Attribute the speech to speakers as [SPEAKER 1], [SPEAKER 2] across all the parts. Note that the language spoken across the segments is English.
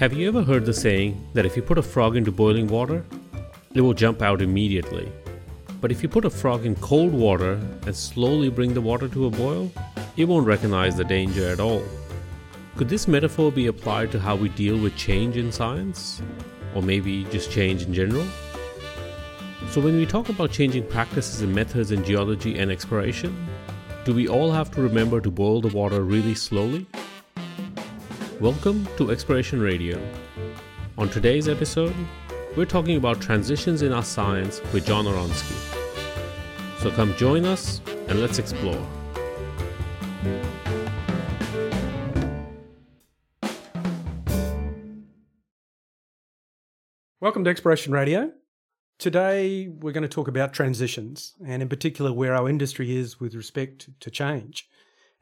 [SPEAKER 1] Have you ever heard the saying that if you put a frog into boiling water, it will jump out immediately? But if you put a frog in cold water and slowly bring the water to a boil, it won't recognize the danger at all. Could this metaphor be applied to how we deal with change in science? Or maybe just change in general? So, when we talk about changing practices and methods in geology and exploration, do we all have to remember to boil the water really slowly? Welcome to Exploration Radio. On today's episode, we're talking about transitions in our science with John Hronsky. So come join us and let's explore.
[SPEAKER 2] Welcome to Exploration Radio. Today, we're going to talk about transitions, and in particular, where our industry is with respect to change.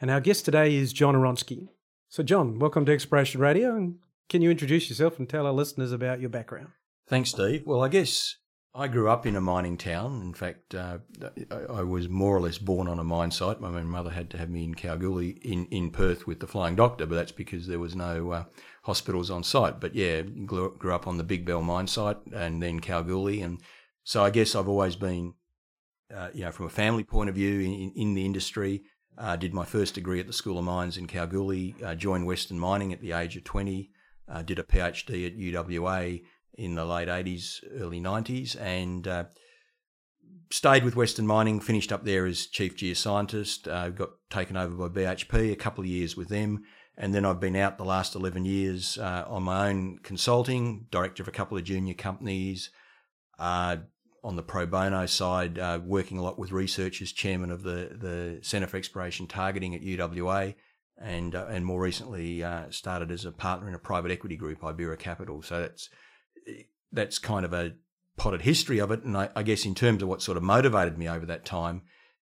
[SPEAKER 2] And our guest today is John Hronsky. So, John, welcome to Exploration Radio. And can you introduce yourself and tell our listeners about your background?
[SPEAKER 3] Thanks, Steve. Well, I guess I grew up in a mining town. In fact, uh, I was more or less born on a mine site. My mother had to have me in Kalgoorlie, in, in Perth, with the Flying Doctor, but that's because there was no uh, hospitals on site. But yeah, grew, grew up on the Big Bell mine site and then Kalgoorlie. And so I guess I've always been, uh, you know, from a family point of view in, in the industry, uh, did my first degree at the School of Mines in Kalgoorlie, uh, joined Western Mining at the age of 20, uh, did a PhD at UWA in the late 80s, early 90s, and uh, stayed with Western Mining, finished up there as chief geoscientist, uh, got taken over by BHP, a couple of years with them, and then I've been out the last 11 years uh, on my own consulting, director of a couple of junior companies, on the pro bono side, uh, working a lot with researchers, chairman of the, the Centre for Exploration Targeting at UWA, and uh, and more recently uh, started as a partner in a private equity group, Ibaera Capital. So that's that's kind of a potted history of it. And I, I guess in terms of what sort of motivated me over that time,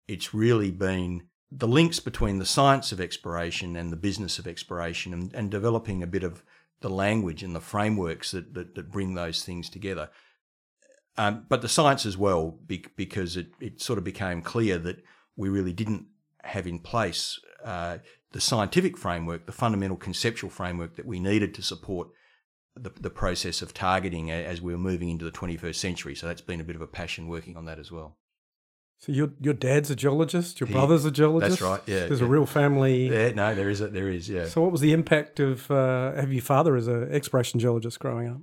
[SPEAKER 3] it's really been the links between the science of exploration and the business of exploration and, and developing a bit of the language and the frameworks that, that, that bring those things together. Um, but the science as well, because it, it sort of became clear that we really didn't have in place uh, the scientific framework, the fundamental conceptual framework that we needed to support the, the process of targeting as we were moving into the 21st century. So that's been a bit of a passion working on that as well.
[SPEAKER 2] So your your dad's a geologist, your he, brother's a geologist.
[SPEAKER 3] That's right. Yeah,
[SPEAKER 2] there's
[SPEAKER 3] yeah.
[SPEAKER 2] a real family.
[SPEAKER 3] Yeah, no, there is. A, there is. Yeah.
[SPEAKER 2] So what was the impact of uh, have your father as an exploration geologist growing up?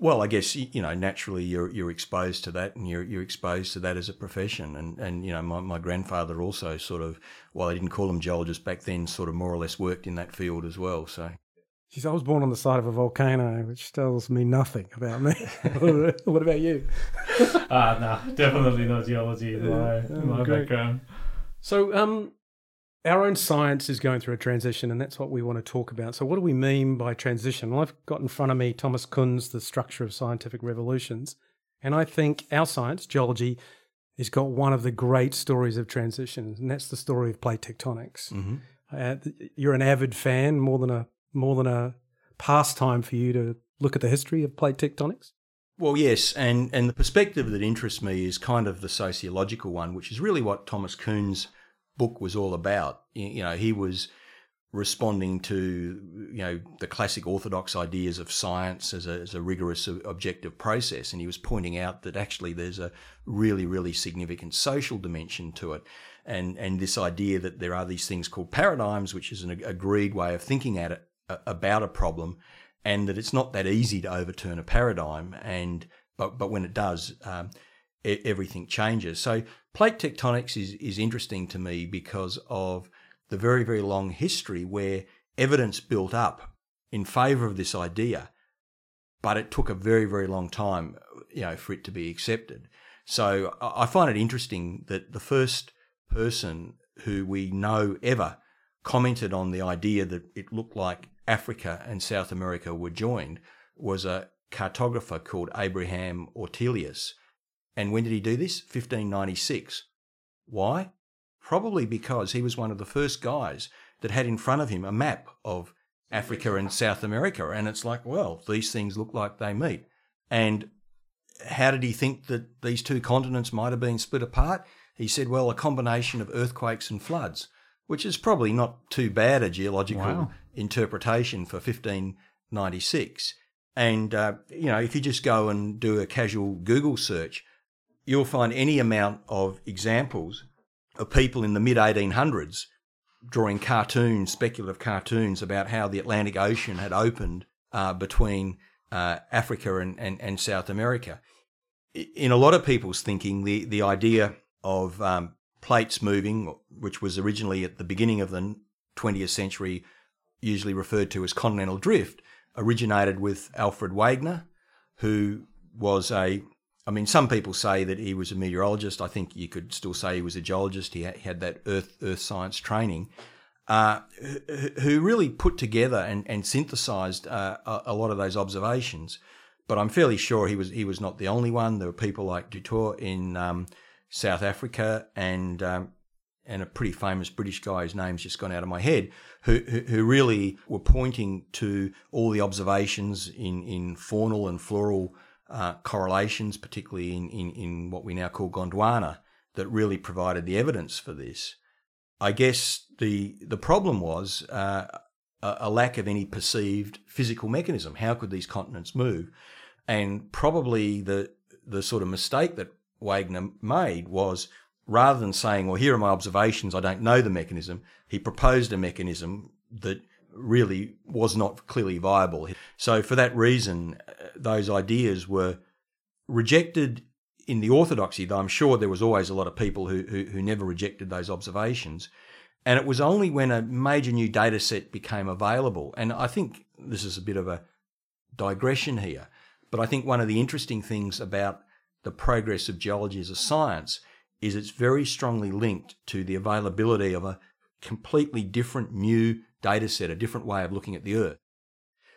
[SPEAKER 3] Well, I guess you know naturally you're you're exposed to that, and you're you're exposed to that as a profession, and and you know my, my grandfather also sort of while they didn't call him geologist back then, sort of more or less worked in that field as well. So.
[SPEAKER 2] Geez, I was born on the side of a volcano, which tells me nothing about me. what about you?
[SPEAKER 4] uh, no, definitely not geology in my, in my background.
[SPEAKER 2] So, um, our own science is going through a transition, and that's what we want to talk about. So, what do we mean by transition? Well, I've got in front of me Thomas Kuhn's The Structure of Scientific Revolutions, and I think our science, geology, has got one of the great stories of transition, and that's the story of plate tectonics. Mm-hmm. Uh, you're an avid fan, more than a more than a pastime for you to look at the history of plate tectonics.
[SPEAKER 3] Well, yes, and and the perspective that interests me is kind of the sociological one, which is really what Thomas Kuhn's book was all about. You know, he was responding to you know the classic orthodox ideas of science as a, as a rigorous objective process and he was pointing out that actually there's a really really significant social dimension to it and and this idea that there are these things called paradigms which is an agreed way of thinking at it about a problem and that it's not that easy to overturn a paradigm and but but when it does um, everything changes. So plate tectonics is, is interesting to me because of the very, very long history where evidence built up in favour of this idea, but it took a very, very long time, you know, for it to be accepted. So I find it interesting that the first person who we know ever commented on the idea that it looked like Africa and South America were joined was a cartographer called Abraham Ortelius, and when did he do this? 1596. Why? Probably because he was one of the first guys that had in front of him a map of Africa and South America. And it's like, well, these things look like they meet. And how did he think that these two continents might have been split apart? He said, well, a combination of earthquakes and floods, which is probably not too bad a geological wow. interpretation for 1596. And, uh, you know, if you just go and do a casual Google search, you'll find any amount of examples of people in the mid 1800s drawing cartoons, speculative cartoons about how the Atlantic Ocean had opened uh, between uh, Africa and, and, and, South America. In a lot of people's thinking, the, the idea of um, plates moving, which was originally at the beginning of the 20th century, usually referred to as continental drift, originated with Alfred Wegener, who was a I mean, some people say that he was a meteorologist. I think you could still say he was a geologist. He had that earth earth science training, uh, who really put together and, and synthesized uh, a, lot of those observations. But I'm fairly sure he was he was not the only one. There were people like Du Toit in um, South Africa and um, and a pretty famous British guy whose name's just gone out of my head, who, who, who really were pointing to all the observations in, in faunal and floral uh, correlations, particularly in, in, in what we now call Gondwana, that really provided the evidence for this. I guess the the problem was uh, a, lack of any perceived physical mechanism. How could these continents move? And probably the the sort of mistake that Wegener made was rather than saying, "Well, here are my observations. I don't know the mechanism," he proposed a mechanism that really was not clearly viable. So, for that reason, uh, those ideas were rejected in the orthodoxy, though I'm sure there was always a lot of people who, who, who never rejected those observations. And it was only when a major new data set became available, and I think this is a bit of a digression here, but I think one of the interesting things about the progress of geology as a science is it's very strongly linked to the availability of a completely different new data set, a different way of looking at the Earth.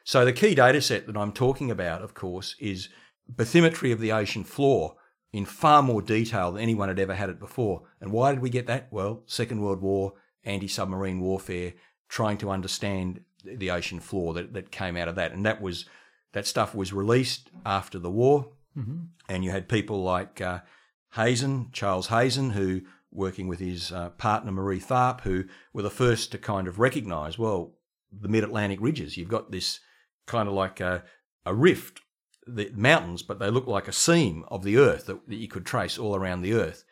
[SPEAKER 3] So the key data set that I'm talking about, of course, is bathymetry of the ocean floor in far more detail than anyone had ever had it before. And why did we get that? Well, Second World War, anti-submarine warfare, trying to understand the ocean floor that, that came out of that. And that was that stuff was released after the war. Mm-hmm. And you had people like uh, Heezen, Charles Heezen, who working with his uh, partner Marie Tharp, who were the first to kind of recognise, well, the mid Atlantic ridges. You've got this kind of like a, a rift, the mountains, but they look like a seam of the earth that, that you could trace all around the earth.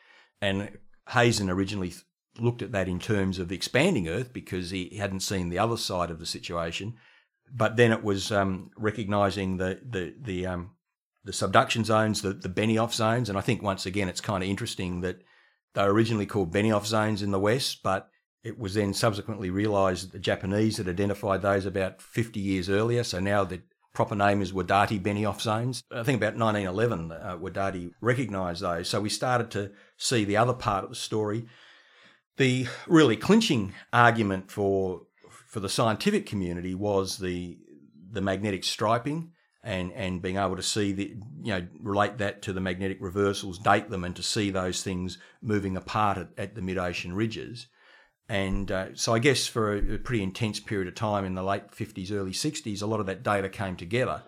[SPEAKER 3] And Heezen originally looked at that in terms of expanding Earth because he hadn't seen the other side of the situation. But then it was um, recognizing the the the um, the subduction zones, the the Benioff zones, and I think once again it's kind of interesting that they were originally called Benioff zones in the West, but it was then subsequently realised that the Japanese had identified those about 50 years earlier. So now the proper name is Wadati Benioff zones. I think about 1911, uh, Wadati recognised those. So we started to see the other part of the story. The really clinching argument for for the scientific community was the the magnetic striping and and being able to see the you know relate that to the magnetic reversals, date them, and to see those things moving apart at, at the mid ocean ridges. And uh, so I guess for a, a, pretty intense period of time in the late 50s, early 60s, a lot of that data came together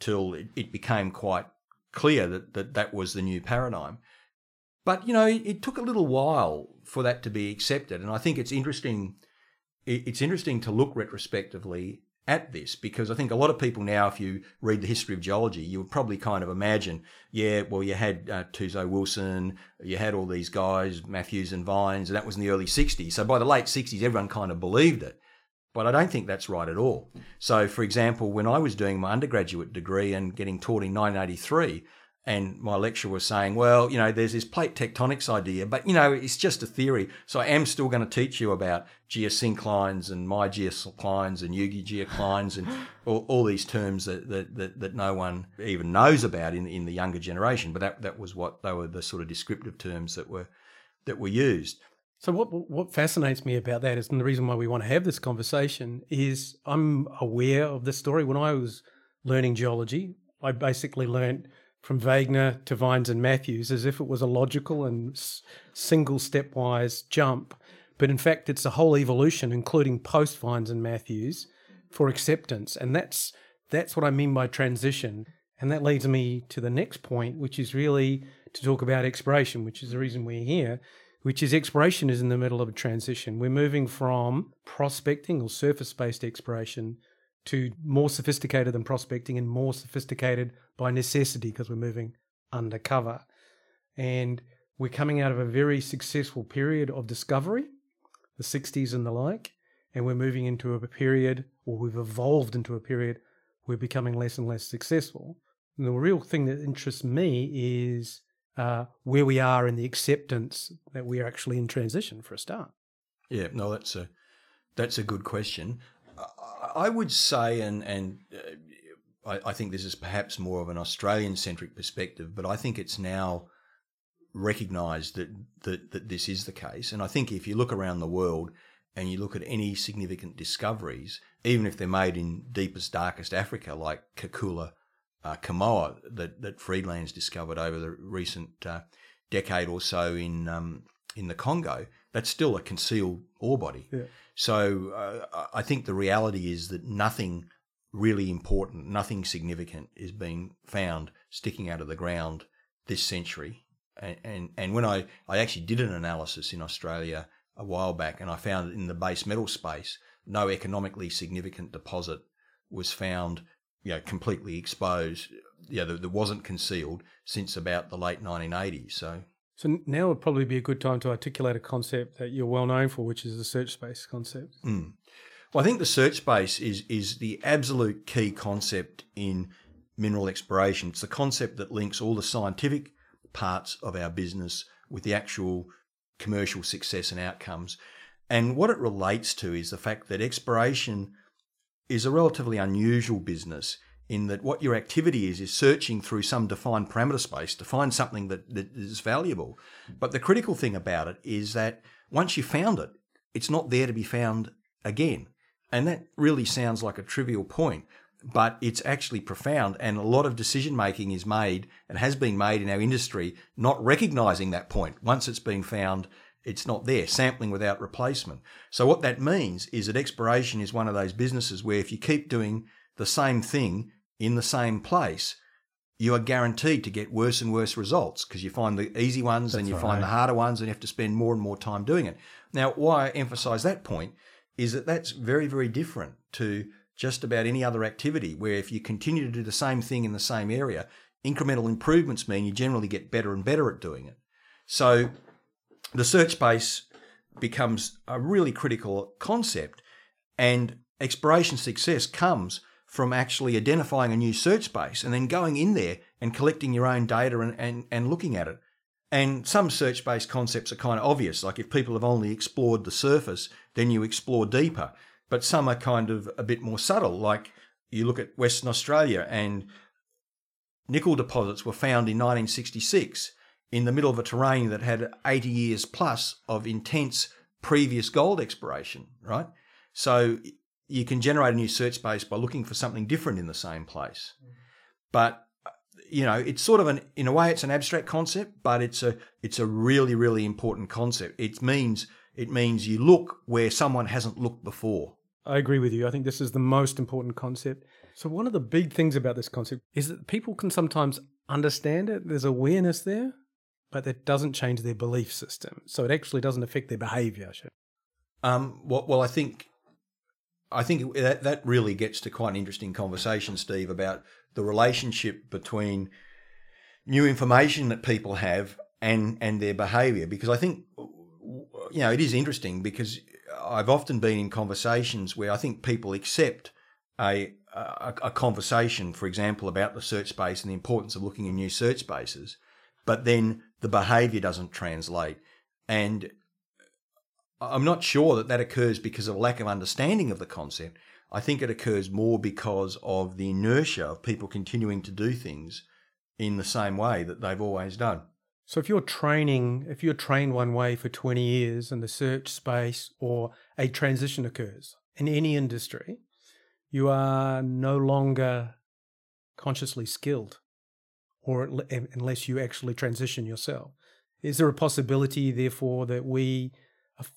[SPEAKER 3] till it, it became quite clear that, that that was the new paradigm. But, you know, it, it took a little while for that to be accepted. And I think it's interesting. It's interesting to look retrospectively at this because I think a lot of people now, if you read the history of geology, you would probably kind of imagine, yeah, well, you had uh, Tuzo Wilson, you had all these guys, Matthews and Vines, and that was in the early 60s. So by the late 60s, everyone kind of believed it. But I don't think that's right at all. So, for example, when I was doing my undergraduate degree and getting taught in 1983, and my lecturer was saying, well, you know, there's this plate tectonics idea, but, you know, it's just a theory. So I am still going to teach you about geosynclines and miogeosynclines and eugeoclines and all, all these terms that, that, that, that, no one even knows about in, in the younger generation. But that, that was what they were the sort of descriptive terms that were, that were used.
[SPEAKER 2] So what what fascinates me about that is, and the reason why we want to have this conversation is, I'm aware of this story. When I was learning geology, I basically learned from Wegener to Vines and Matthews as if it was a logical and single stepwise jump. But in fact, it's a whole evolution, including post Vines and Matthews, for acceptance. And that's that's what I mean by transition. And that leads me to the next point, which is really to talk about exploration, which is the reason we're here, which is exploration is in the middle of a transition. We're moving from prospecting or surface based exploration to more sophisticated than prospecting and more sophisticated by necessity because we're moving undercover. And we're coming out of a very successful period of discovery, the 60s and the like, and we're moving into a period, or we've evolved into a period, we're becoming less and less successful. And the real thing that interests me is uh, where we are in the acceptance that we are actually in transition for a start.
[SPEAKER 3] Yeah, no, that's a that's a good question. I would say, and and uh, I, I, think this is perhaps more of an Australian centric perspective, but I think it's now recognised that, that that this is the case. And I think if you look around the world and you look at any significant discoveries, even if they're made in deepest, darkest Africa, like Kakula uh, Kamoa, that that Friedland's discovered over the recent uh, decade or so in um, in the Congo, that's still a concealed ore body.
[SPEAKER 2] Yeah.
[SPEAKER 3] So uh, I think the reality is that nothing really important, nothing significant is being found sticking out of the ground this century. And, and, and when I, I actually did an analysis in Australia a while back and I found in the base metal space, no economically significant deposit was found, you know, completely exposed. Yeah, that, that wasn't concealed since about the late 1980s. So
[SPEAKER 2] so now would probably be a good time to articulate a concept that you're well known for, which is the search space concept.
[SPEAKER 3] Mm. Well, I think the search space is is the absolute key concept in mineral exploration. It's the concept that links all the scientific parts of our business with the actual commercial success and outcomes. And what it relates to is the fact that exploration is a relatively unusual business in that what your activity is is searching through some defined parameter space to find something that, that is valuable. But the critical thing about it is that once you found it, it's not there to be found again. And that really sounds like a trivial point, but it's actually profound. And a lot of decision making is made and has been made in our industry, not recognizing that point. Once it's been found, it's not there, sampling without replacement. So what that means is that exploration is one of those businesses where if you keep doing the same thing in the same place, you are guaranteed to get worse and worse results because you find the easy ones That's and you right. find the harder ones and you have to spend more and more time doing it. Now, why I emphasize that point is that that's very, very different to just about any other activity where if you continue to do the same thing in the same area, incremental improvements mean you generally get better and better at doing it. So the search space becomes a really critical concept and exploration success comes from actually identifying a new search space and then going in there and collecting your own data and, and, and looking at it. And some search based concepts are kind of obvious, like if people have only explored the surface, then you explore deeper. But some are kind of a bit more subtle, like you look at Western Australia and nickel deposits were found in 1966 in the middle of a terrain that had 80 years plus of intense previous gold exploration, right? So you can generate a new search space by looking for something different in the same place. But you know, it's sort of an in a way it's an abstract concept, but it's a it's a really really important concept. It means it means you look where someone hasn't looked before.
[SPEAKER 2] I agree with you. I think this is the most important concept. So one of the big things about this concept is that people can sometimes understand it. There's awareness there, but that doesn't change their belief system. So it actually doesn't affect their behavior.
[SPEAKER 3] Um, well, well, I think I think that that really gets to quite an interesting conversation, Steve, about the relationship between new information that people have and and their behaviour. Because I think you know it is interesting because I've often been in conversations where I think people accept a a, a conversation, for example, about the search space and the importance of looking in new search spaces, but then the behaviour doesn't translate. And I'm not sure that that occurs because of a lack of understanding of the concept. I think it occurs more because of the inertia of people continuing to do things in the same way that they've always done.
[SPEAKER 2] So if you're training, if you're trained one way for 20 years and the search space or a transition occurs in any industry, you are no longer consciously skilled or unless you actually transition yourself. Is there a possibility, therefore, that we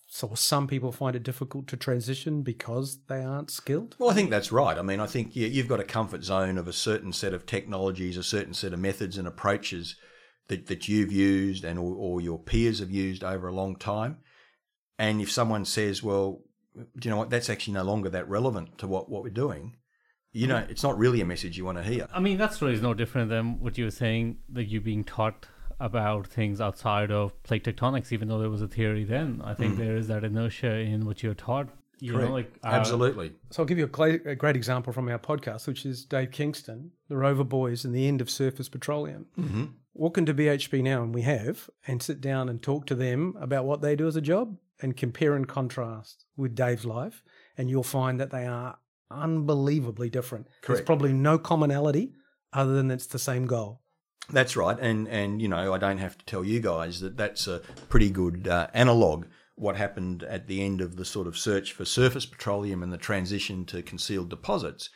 [SPEAKER 2] so some people find it difficult to transition because they aren't skilled?
[SPEAKER 3] Well, I think that's right. I mean, I think yeah, you've got a comfort zone of a certain set of technologies, a certain set of methods and approaches that, that you've used and or, or your peers have used over a long time. And if someone says, well, do you know what, that's actually no longer that relevant to what, what we're doing, you mm-hmm. know, it's not really a message you want to hear.
[SPEAKER 4] I mean, that story is no different than what you were saying that you being taught about things outside of plate tectonics, even though there was a theory then. I think there is that inertia in what you're taught. You
[SPEAKER 3] Correct.
[SPEAKER 4] know, like uh,
[SPEAKER 3] Absolutely.
[SPEAKER 2] So I'll give you a, cla a great example from our podcast, which is Dave Kingston, the Rover Boys, and the end of Surface Petroleum.
[SPEAKER 3] hmm
[SPEAKER 2] Walk into BHP now, and we have, and sit down and talk to them about what they do as a job and compare and contrast with Dave's life, and you'll find that they are unbelievably different.
[SPEAKER 3] Correct.
[SPEAKER 2] There's probably no commonality other than it's the same goal.
[SPEAKER 3] That's right, and and you know I don't have to tell you guys that that's a pretty good uh, analog. What happened at the end of the sort of search for surface petroleum and the transition to concealed deposits,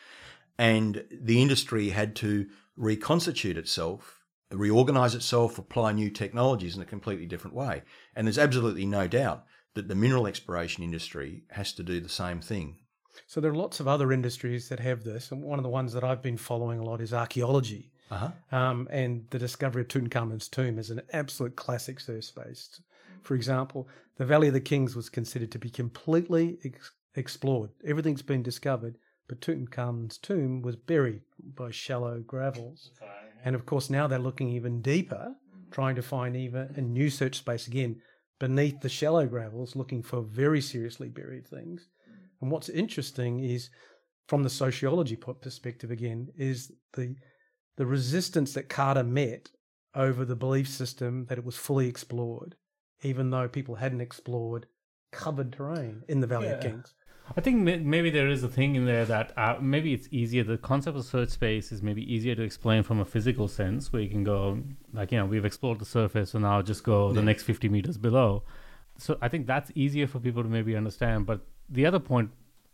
[SPEAKER 3] and the industry had to reconstitute itself, reorganize itself, apply new technologies in a completely different way. And there's absolutely no doubt that the mineral exploration industry has to do the same thing.
[SPEAKER 2] So there are lots of other industries that have this, and one of the ones that I've been following a lot is archaeology.
[SPEAKER 3] Uh-huh.
[SPEAKER 2] Um, and the discovery of Tutankhamun's tomb is an absolute classic search space. For example, the Valley of the Kings was considered to be completely ex- explored. Everything's been discovered, but Tutankhamun's tomb was buried by shallow gravels. And of course, now they're looking even deeper, trying to find even a new search space again beneath the shallow gravels, looking for very seriously buried things. And what's interesting is, from the sociology perspective again, is the the resistance that Carter met over the belief system that it was fully explored, even though people hadn't explored covered terrain in the Valley of Kings.
[SPEAKER 4] I think maybe there is a thing in there that uh, maybe it's easier. The concept of search space is maybe easier to explain from a physical sense, where you can go like you know we've explored the surface, so now just go the
[SPEAKER 3] Yeah.
[SPEAKER 4] next fifty meters below. So I think that's easier for people to maybe understand. But the other point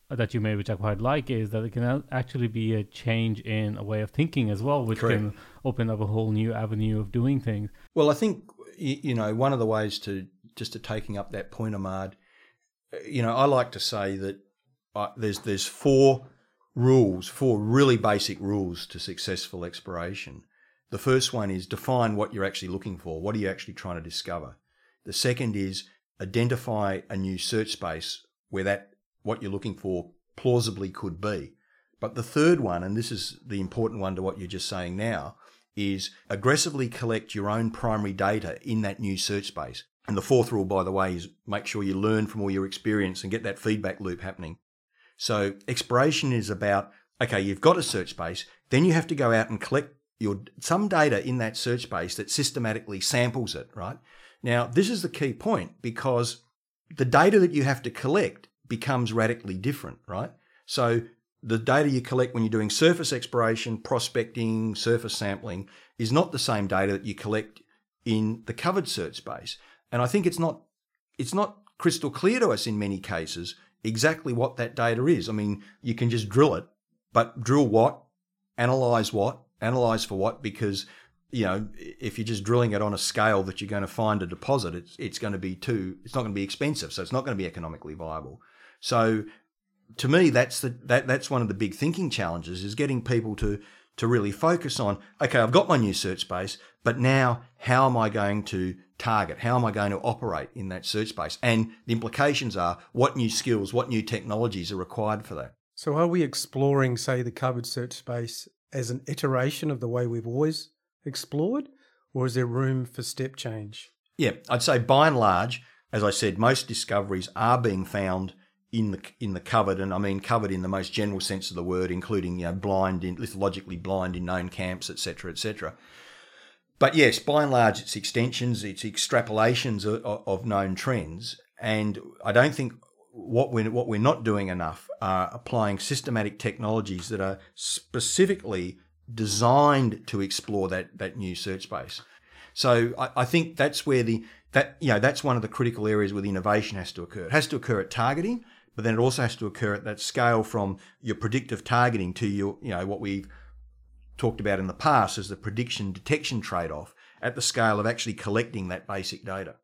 [SPEAKER 4] that you made, which I quite like, is that it can actually be a change in a way of thinking as well, which
[SPEAKER 3] Correct.
[SPEAKER 4] can open up a whole new avenue of doing things.
[SPEAKER 3] Well, I think you know one of the ways to just to taking up that point, Ahmad. uh, You know, I like to say that uh, there's there's four rules, four really basic rules to successful exploration. The first one is define what you're actually looking for. What are you actually trying to discover? The second is identify a new search space where that what you're looking for plausibly could be. But the third one, and this is the important one to what you're just saying now, is aggressively collect your own primary data in that new search space. And the fourth rule, by the way, is make sure you learn from all your experience and get that feedback loop happening. So exploration is about, okay, you've got a search space, then you have to go out and collect your some data in that search space that systematically samples it, right? Now, this is the key point because the data that you have to collect becomes radically different, right? So the data you collect when you're doing surface exploration, prospecting, surface sampling is not the same data that you collect in the covered search space. And I think it's not it's not crystal clear to us in many cases exactly what that data is. I mean, you can just drill it, but drill what, analyze what, analyze for what because you know, if you're just drilling it on a scale that you're going to find a deposit, it's it's going to be too it's not going to be expensive, so it's not going to be economically viable. So to me that's the that that's one of the big thinking challenges is getting people to to really focus on okay i've got my new search space but now how am i going to target? How am i going to operate in that search space? And the implications are what new skills what new technologies are required for that?
[SPEAKER 2] So are we exploring, say, the covered search space as an iteration of the way we've always explored, or is there room for step change?
[SPEAKER 3] yeah i'd say by and large as i said most discoveries are being found in the in the covered and i mean covered in the most general sense of the word including you know blind in lithologically blind in known camps etc etc but yes, by and large, it's extensions, it's extrapolations of, of known trends, and I don't think what we're what we're not doing enough are applying systematic technologies that are specifically designed to explore that that new search space. So I, I think that's where the that you know that's one of the critical areas where the innovation has to occur. It has to occur at targeting, but then it also has to occur at that scale from your predictive targeting to your you know what we've talked about in the past as the prediction detection trade off at the scale of actually collecting that basic data.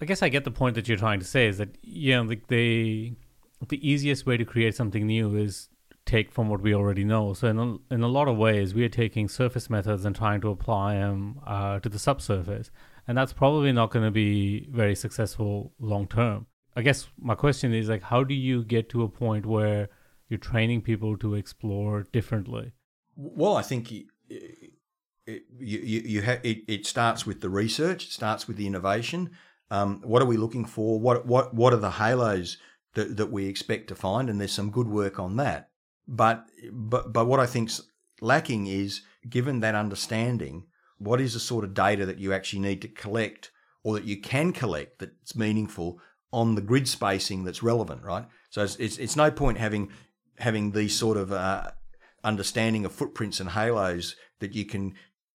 [SPEAKER 4] I guess I get the point that you're trying to say is that you know the the, the easiest way to create something new is take from what we already know. So in a, in a lot of ways, we are taking surface methods and trying to apply them uh, to the subsurface, and that's probably not going to be very successful long term. I guess my question is like, how do you get to a point where you're training people to explore differently?
[SPEAKER 3] Well, I think you, you, you, you ha- it, it starts with the research, it starts with the innovation. Um, what are we looking for? What what what are the halos that, that we expect to find? And there's some good work on that. But but but what I think's lacking is given that understanding, what is the sort of data that you actually need to collect or that you can collect that's meaningful on the grid spacing that's relevant, right? So it's it's, it's no point having having these sort of uh, understanding of footprints and halos that you can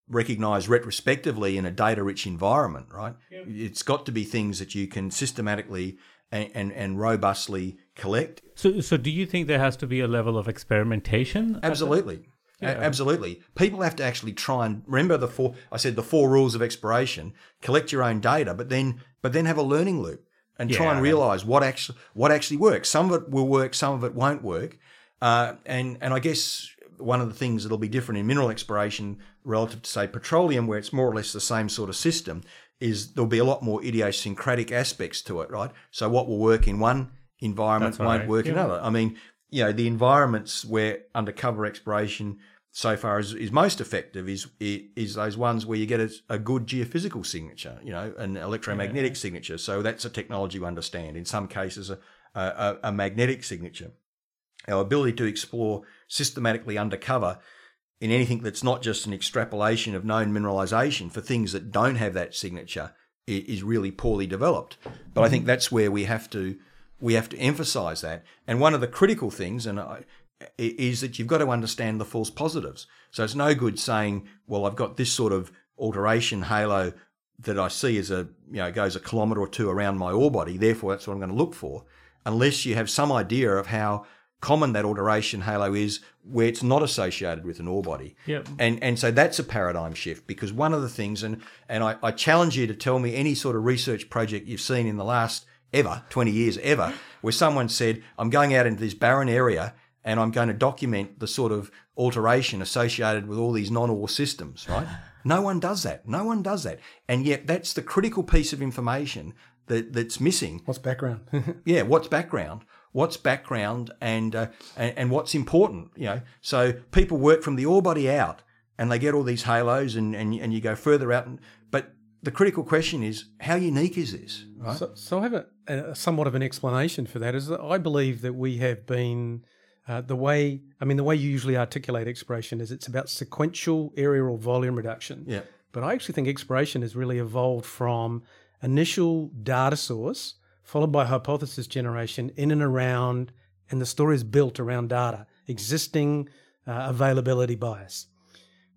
[SPEAKER 3] recognize retrospectively in a data rich environment, right? Yep. It's got to be things that you can systematically and, and, and, robustly collect.
[SPEAKER 4] So, so do you think there has to be a level of experimentation?
[SPEAKER 3] Absolutely. Yeah. A- absolutely. People have to actually try and remember the four I said the four rules of exploration, collect your own data, but then but then have a learning loop and yeah, try and realize what actually what actually works. Some of it will work, some of it won't work. Uh, and and I guess one of the things that'll be different in mineral exploration relative to say petroleum, where it's more or less the same sort of system, is there'll be a lot more idiosyncratic aspects to it, right? So what will work in one environment That's won't right. work yeah. in another. I mean, you know, the environments where undercover exploration so far is, is most effective is is those ones where you get a, a good geophysical signature, you know, an electromagnetic yeah. signature. So that's a technology we understand. In some cases, a, a, a magnetic signature. Our ability to explore systematically undercover in anything that's not just an extrapolation of known mineralization for things that don't have that signature is really poorly developed. But I think mm-hmm. that's where we have to we have to emphasize that. And one of the critical things and I, is that you've got to understand the false positives. So it's no good saying, well, I've got this sort of alteration halo that I see as a you know goes a kilometre or two around my ore body. Therefore, that's what I'm going to look for, unless you have some idea of how common that alteration halo is where it's not associated with an ore body.
[SPEAKER 4] Yep.
[SPEAKER 3] And and so that's a paradigm shift because one of the things and and I, I challenge you to tell me any sort of research project you've seen in the last ever, 20 years ever, where someone said, I'm going out into this barren area and I'm going to document the sort of alteration associated with all these non-ore systems, right? No one does that. No one does that. And yet that's the critical piece of information that, that's missing.
[SPEAKER 2] What's background?
[SPEAKER 3] yeah, what's background? what's background and, uh, and, and what's important. You know, so people work from the ore body out, and they get all these halos, and and, and you go further out. And, but the critical question is, how unique is this? Right?
[SPEAKER 2] So, so I have a, a, somewhat of an explanation for that. Is that I believe that we have been. Uh, the way, I mean, the way you usually articulate exploration is it's about sequential area or volume reduction.
[SPEAKER 3] Yeah.
[SPEAKER 2] But I actually think exploration has really evolved from initial data source followed by hypothesis generation in and around, and the story is built around data, existing uh, availability bias.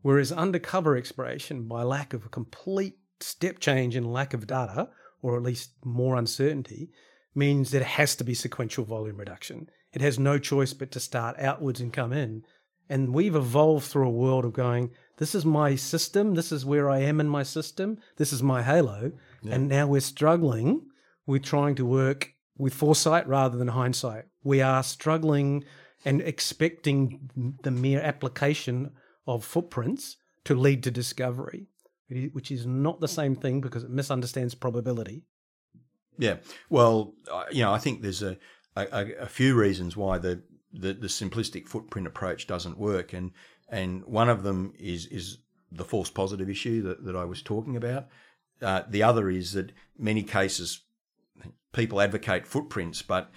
[SPEAKER 2] Whereas undercover exploration, by lack of a complete step change in lack of data, or at least more uncertainty, means that it has to be sequential volume reduction. It has no choice but to start outwards and come in. And we've evolved through a world of going, this is my system, this is where I am in my system, this is my halo. Yeah. And now we're struggling we're trying to work with foresight rather than hindsight. We are struggling and expecting the mere application of footprints to lead to discovery, which is not the same thing because it misunderstands probability.
[SPEAKER 3] Yeah, well, uh, you know, I think there's a, a, a few reasons why the, the, the simplistic footprint approach doesn't work, and and one of them is is the false positive issue that, that I was talking about. Uh, the other is that many cases people advocate footprints, but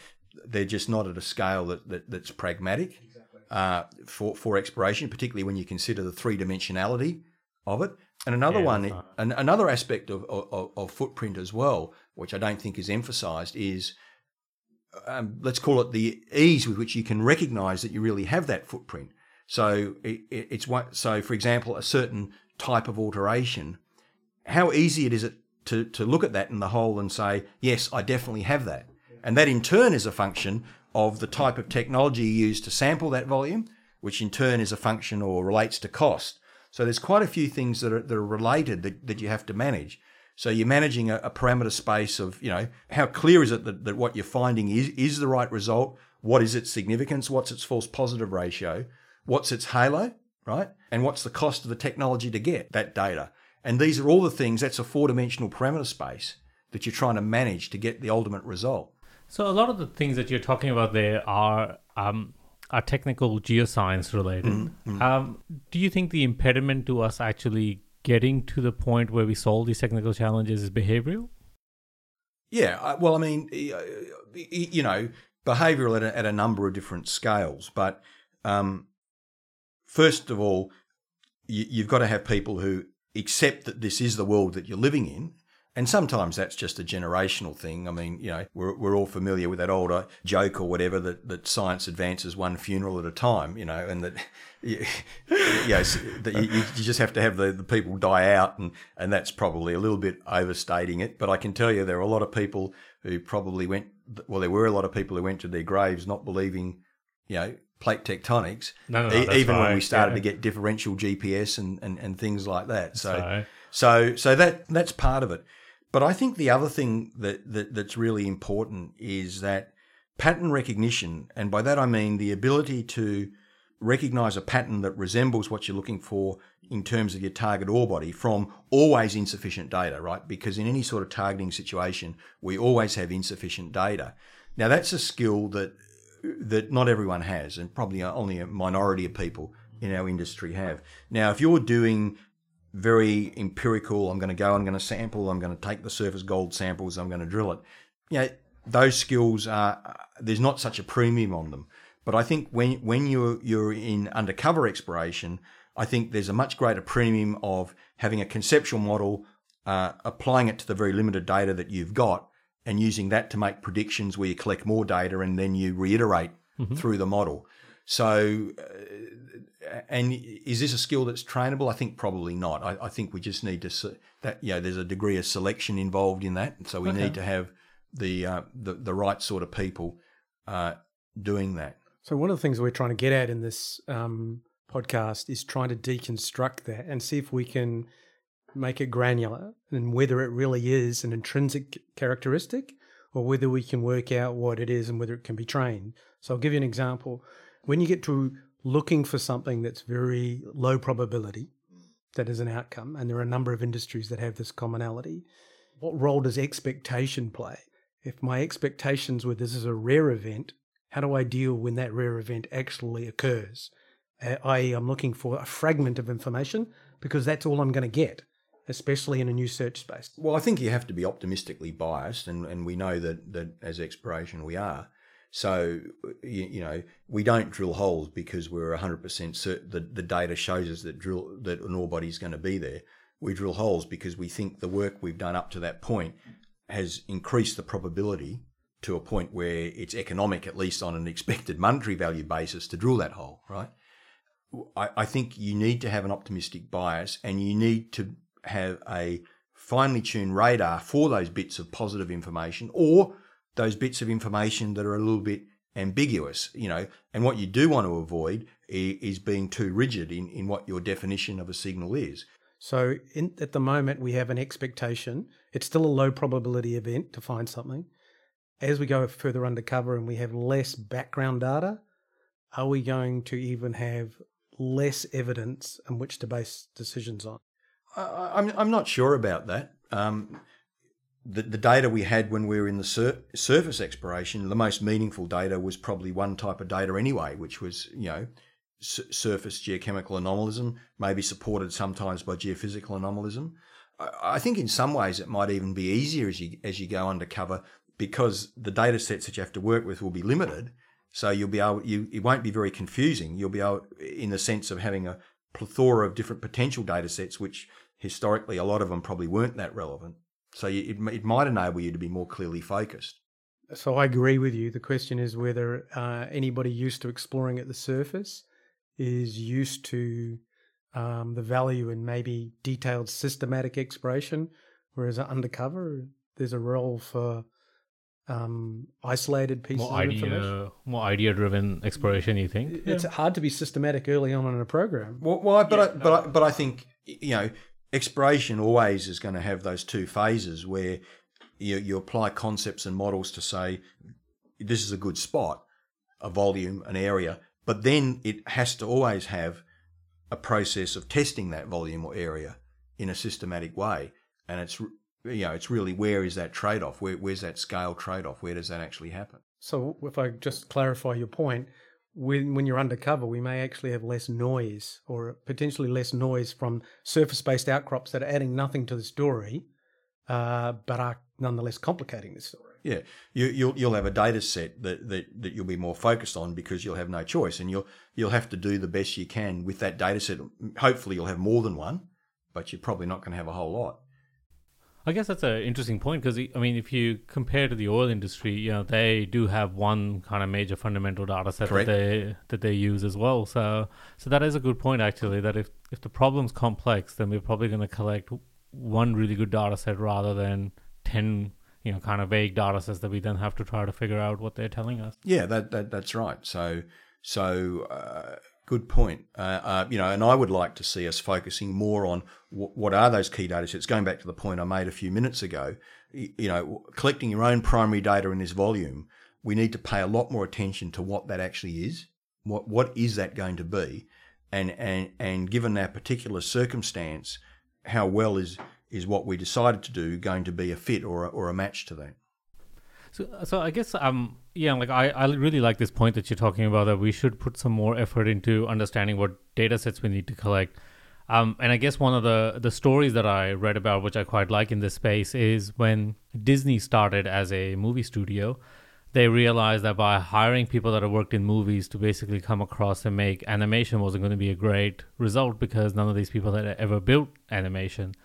[SPEAKER 3] they're just not at a scale that, that that's pragmatic exactly. uh, for for exploration, particularly when you consider the three dimensionality of it. And another yeah, one, an, another aspect of, of, of, footprint as well, which I don't think is emphasised, is um, let's call it the ease with which you can recognise that you really have that footprint. So it, it's what. So for example, a certain type of alteration, how easy it is it to, to look at that in the whole and say, yes, I definitely have that. And that in turn is a function of the type of technology used to sample that volume, which in turn is a function or relates to cost. So there's quite a few things that are, that are related that, that you have to manage. So you're managing a, a parameter space of, you know, how clear is it that, that what you're finding is, is the right result? What is its significance? What's its false positive ratio? What's its halo, right? And what's the cost of the technology to get that data? And these are all the things, that's a four dimensional parameter space that you're trying to manage to get the ultimate result.
[SPEAKER 4] So, a lot of the things that you're talking about there are um, are technical geoscience related.
[SPEAKER 3] Mm-hmm.
[SPEAKER 4] Um, do you think the impediment to us actually getting to the point where we solve these technical challenges is behavioral?
[SPEAKER 3] Yeah, well, I mean, you know, behavioural at a, at a number of different scales. But um, first of all, you, you've got to have people who accept that this is the world that you're living in. And sometimes that's just a generational thing. I mean, you know, we're, we're all familiar with that older joke or whatever that, that science advances one funeral at a time, you know, and that, you, you know, that you, you just have to have the, the people die out. And, and that's probably a little bit overstating it. But I can tell you there are a lot of people who probably went, well, there were a lot of people who went to their graves not believing, you know, plate tectonics,
[SPEAKER 4] No, no, no,
[SPEAKER 3] e- even when we started
[SPEAKER 4] yeah.
[SPEAKER 3] to get differential GPS and, and, and things like that. So,
[SPEAKER 4] right.
[SPEAKER 3] so, so that that's part of it. But I think the other thing that, that that's really important is that pattern recognition, and by that I mean the ability to recognize a pattern that resembles what you're looking for in terms of your target ore body from always insufficient data, right? Because in any sort of targeting situation, we always have insufficient data. Now that's a skill that that not everyone has, and probably only a minority of people in our industry have. Now, if you're doing very empirical, I'm going to go, I'm going to sample, I'm going to take the surface gold samples, I'm going to drill it. You know, those skills are there's not such a premium on them. But I think when when you're you're in undercover exploration, I think there's a much greater premium of having a conceptual model, uh, applying it to the very limited data that you've got, and using that to make predictions where you collect more data and then you reiterate through the model. So, uh, and is this a skill that's trainable? I think probably not. I, I think we just need to se- that you know there's a degree of selection involved in that, so we need to have the uh, the the right sort of people uh, doing that.
[SPEAKER 2] So one of the things we're trying to get at in this um, podcast is trying to deconstruct that and see if we can make it granular and whether it really is an intrinsic characteristic or whether we can work out what it is and whether it can be trained. So I'll give you an example. When you get to looking for something that's very low probability, that is an outcome, and there are a number of industries that have this commonality, what role does expectation play? If my expectations were this is a rare event, how do I deal when that rare event actually occurs? I.e., I'm looking for a fragment of information because that's all I'm going to get, especially in a new search space.
[SPEAKER 3] Well, I think you have to be optimistically biased, and, and we know that, that as exploration we are. So, you, you know, we don't drill holes because we're 100% certain the, the data shows us that drill that an ore body is going to be there. We drill holes because we think the work we've done up to that point has increased the probability to a point where it's economic, at least on an expected monetary value basis, to drill that hole, right? I, I think you need to have an optimistic bias and you need to have a finely tuned radar for those bits of positive information or those bits of information that are a little bit ambiguous, you know. And what you do want to avoid is being too rigid in, in what your definition of a signal is.
[SPEAKER 2] So, in, at the moment, we have an expectation. It's still a low probability event to find something. As we go further undercover and we have less background data, are we going to even have less evidence on which to base decisions on?
[SPEAKER 3] I, I- I'm, I'm not sure about that. Um, the, the data we had when we were in the sur- surface exploration, the most meaningful data was probably one type of data anyway, which was, you know, surface geochemical anomalism, maybe supported sometimes by geophysical anomalism. I, I think in some ways it might even be easier as you as you go undercover because the data sets that you have to work with will be limited. So you'll be able you it won't be very confusing. You'll be able in the sense of having a plethora of different potential data sets, which historically a lot of them probably weren't that relevant. So you, it, it might enable you to be more clearly focused.
[SPEAKER 2] So, I agree with you. The question is whether uh, anybody used to exploring at the surface is used to um, the value in maybe detailed systematic exploration, whereas undercover, there's a role for um, isolated pieces
[SPEAKER 4] More
[SPEAKER 2] of information.
[SPEAKER 4] more idea-driven exploration. You think?
[SPEAKER 2] It's hard to be systematic early on in a program.
[SPEAKER 3] Well, well but I, but I, but I think you know exploration always is going to have those two phases where you you apply concepts and models to say this is a good spot, a volume, an area, but then it has to always have a process of testing that volume or area in a systematic way, and it's you know it's really where is that trade off? Where, where's that scale trade off? Where does that actually happen?
[SPEAKER 2] So, if I just clarify your point, when when you're undercover, we may actually have less noise or potentially less noise from surface-based outcrops that are adding nothing to the story, uh, but are nonetheless complicating the story.
[SPEAKER 3] Yeah, you, you'll you'll have a data set that, that, that you'll be more focused on because you'll have no choice, and you'll you'll have to do the best you can with that data set. Hopefully, you'll have more than one, but you're probably not going to have a whole lot.
[SPEAKER 4] I guess that's an interesting point because I mean, if you compare to the oil industry, you know, they do have one kind of major fundamental data set
[SPEAKER 3] Correct.
[SPEAKER 4] that they that they use as well. So, so that is a good point actually. That if if the problem's complex, then we're probably going to collect one really good data set rather than ten, you know, kind of vague data sets that we then have to try to figure out what they're telling us.
[SPEAKER 3] Yeah, that, that that's right. So so uh, good point. Uh, uh, you know, and I would like to see us focusing more on w- what are those key data sets. Going back to the point I made a few minutes ago, y- you know, collecting your own primary data in this volume, we need to pay a lot more attention to what that actually is. What what is that going to be, and and and given that particular circumstance, how well is is what we decided to do going to be a fit or a, or a match to that?
[SPEAKER 4] So, so I guess um yeah, like I, I really like this point that you're talking about that we should put some more effort into understanding what data sets we need to collect. Um, and I guess one of the the stories that I read about, which I quite like in this space, is when Disney started as a movie studio, they realized that by hiring people that have worked in movies to basically come across and make animation wasn't going to be a great result because none of these people had ever built animation.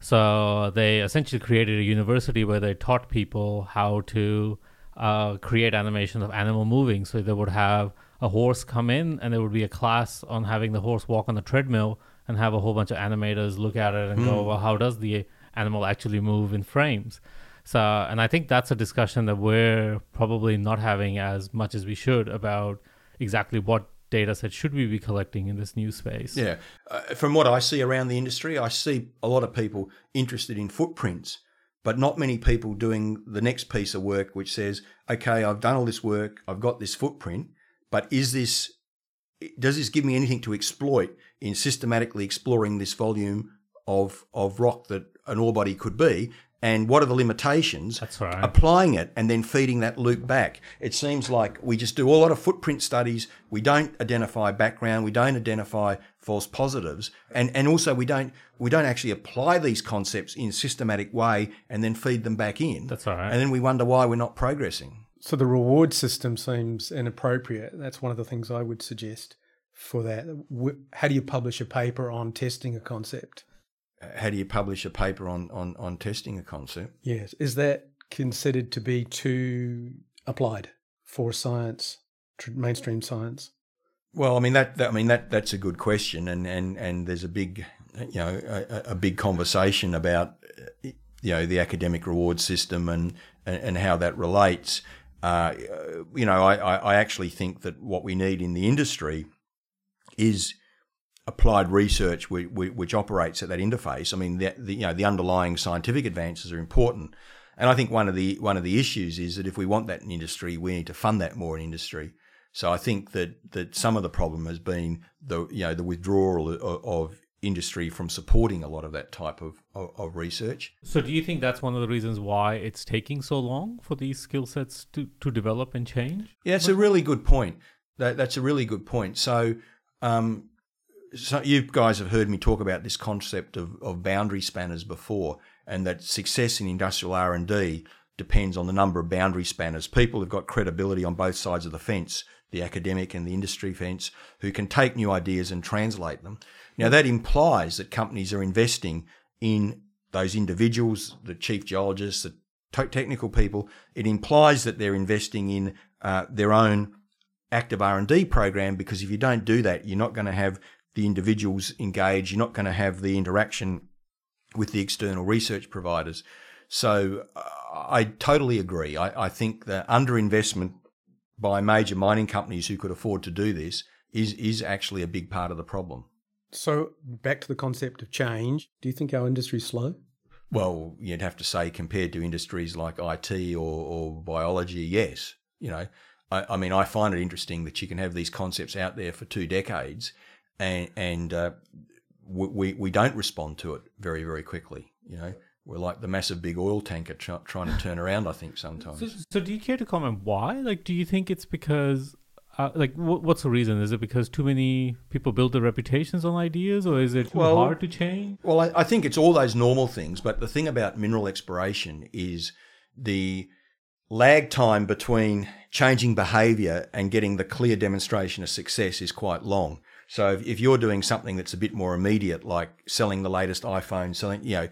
[SPEAKER 4] So they essentially created a university where they taught people how to uh, create animations of animal moving. So they would have a horse come in, and there would be a class on having the horse walk on the treadmill, and have a whole bunch of animators look at it and go, "Well, how does the animal actually move in frames?" So, and I think that's a discussion that we're probably not having as much as we should about exactly what data set should we be collecting in this new space.
[SPEAKER 3] Yeah. Uh, from what I see around the industry, I see a lot of people interested in footprints, but not many people doing the next piece of work, which says, okay, I've done all this work, I've got this footprint, but is this, does this give me anything to exploit in systematically exploring this volume of, of rock that an ore body could be? And what are the limitations?
[SPEAKER 4] That's right.
[SPEAKER 3] applying it and then feeding that loop back. It seems like we just do a lot of footprint studies. We don't identify background. We don't identify false positives, and and also we don't we don't actually apply these concepts in a systematic way and then feed them back in.
[SPEAKER 4] That's all right.
[SPEAKER 3] And then we wonder why we're not progressing.
[SPEAKER 2] So the reward system seems inappropriate. That's one of the things I would suggest for that. How do you publish a paper on testing a concept?
[SPEAKER 3] How do you publish a paper on on, on testing a concept?
[SPEAKER 2] Yes. Is that considered to be too applied for science, tr- mainstream science?
[SPEAKER 3] Well, I mean that, that I mean that that's a good question, and and and there's a big you know a, a big conversation about you know the academic reward system and and, and how that relates. Uh, you know, I I actually think that what we need in the industry is applied research which, which operates at that interface. I mean, the, the you know the underlying scientific advances are important, and I think one of the one of the issues is that if we want that in industry, we need to fund that more in industry. So I think that that some of the problem has been the you know the withdrawal of, of industry from supporting a lot of that type of, of, of research.
[SPEAKER 4] So, do you think that's one of the reasons why it's taking so long for these skill sets to, to develop and change?
[SPEAKER 3] Yeah, it's a really good point. That, that's a really good point. So, um, so you guys have heard me talk about this concept of, of boundary spanners before, and that success in industrial R and D depends on the number of boundary spanners. People have got credibility on both sides of the fence, the academic and the industry fence, who can take new ideas and translate them. Now that implies that companies are investing in those individuals, the chief geologists, the te- technical people. It implies that they're investing in uh, their own active R&D program because if you don't do that, you're not going to have the individuals engaged. You're not going to have the interaction with the external research providers. So uh, I totally agree. I, I think that underinvestment by major mining companies who could afford to do this is is actually a big part of the problem.
[SPEAKER 2] So back to the concept of change. Do you think our industry's slow?
[SPEAKER 3] Well, you'd have to say compared to industries like IT or, or biology, yes. You know, I, I, mean, I find it interesting that you can have these concepts out there for two decades, and and uh, we we don't respond to it very very quickly. You know, we're like the massive big oil tanker trying to turn around. I think sometimes.
[SPEAKER 4] So, so, do you care to comment why? Like, do you think it's because uh, like wh- what's the reason? Is it because too many people build their reputations on ideas, or is it too
[SPEAKER 3] Well-
[SPEAKER 4] hard to change?
[SPEAKER 3] Well, I, I think it's all those normal things, but the thing about mineral exploration is the lag time between changing behaviour and getting the clear demonstration of success is quite long. So if, if you're doing something that's a bit more immediate, like selling the latest iPhone, selling, you know,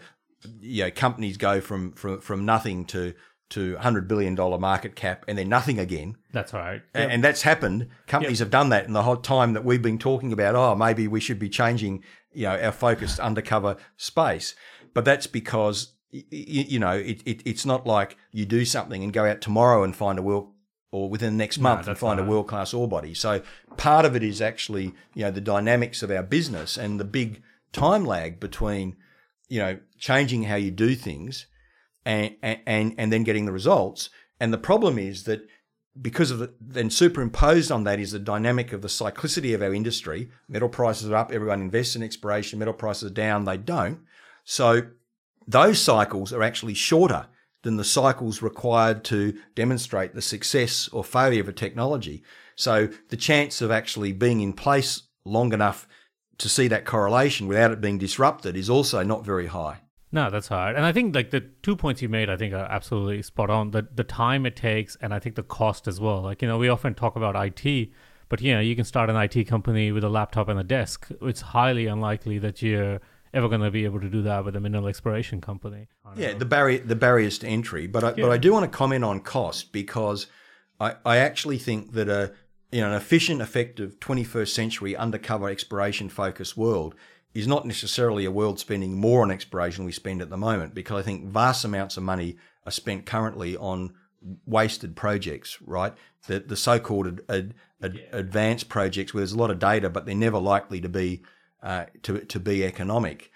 [SPEAKER 3] you know, companies go from from, from nothing to to hundred billion dollar market cap and then nothing again.
[SPEAKER 4] That's right.
[SPEAKER 3] A- And that's happened. Companies have done that in the whole time that we've been talking about. Oh, maybe we should be changing, you know, our focus to undercover space. But that's because, y- y- you know, it, it, it's not like you do something and go out tomorrow and find a world, or within the next month and find a world class ore body. So part of it is actually, you know, the dynamics of our business and the big time lag between, you know, changing how you do things and and and then getting the results. And the problem is that because of the, then superimposed on that is the dynamic of the cyclicity of our industry. Metal prices are up, everyone invests in exploration. Metal prices are down, they don't. So those cycles are actually shorter than the cycles required to demonstrate the success or failure of a technology. So the chance of actually being in place long enough to see that correlation without it being disrupted is also not very high.
[SPEAKER 4] No, that's hard. And I think like the two points you made, I think are absolutely spot on. The the time it takes, and I think the cost as well. Like you know, we often talk about IT, but you know, you can start an IT company with a laptop and a desk. It's highly unlikely that you're ever going to be able to do that with a mineral exploration company.
[SPEAKER 3] Yeah,
[SPEAKER 4] know.
[SPEAKER 3] the barrier the barriers to entry, but I, but I do want to comment on cost because I, I actually think that a you know an efficient, effective 21st century undercover exploration focused world is not necessarily a world spending more on exploration we spend at the moment because I think vast amounts of money are spent currently on wasted projects, right? The the so-called ad, ad, ad, advanced projects where there's a lot of data, but they're never likely to be uh, to to be economic.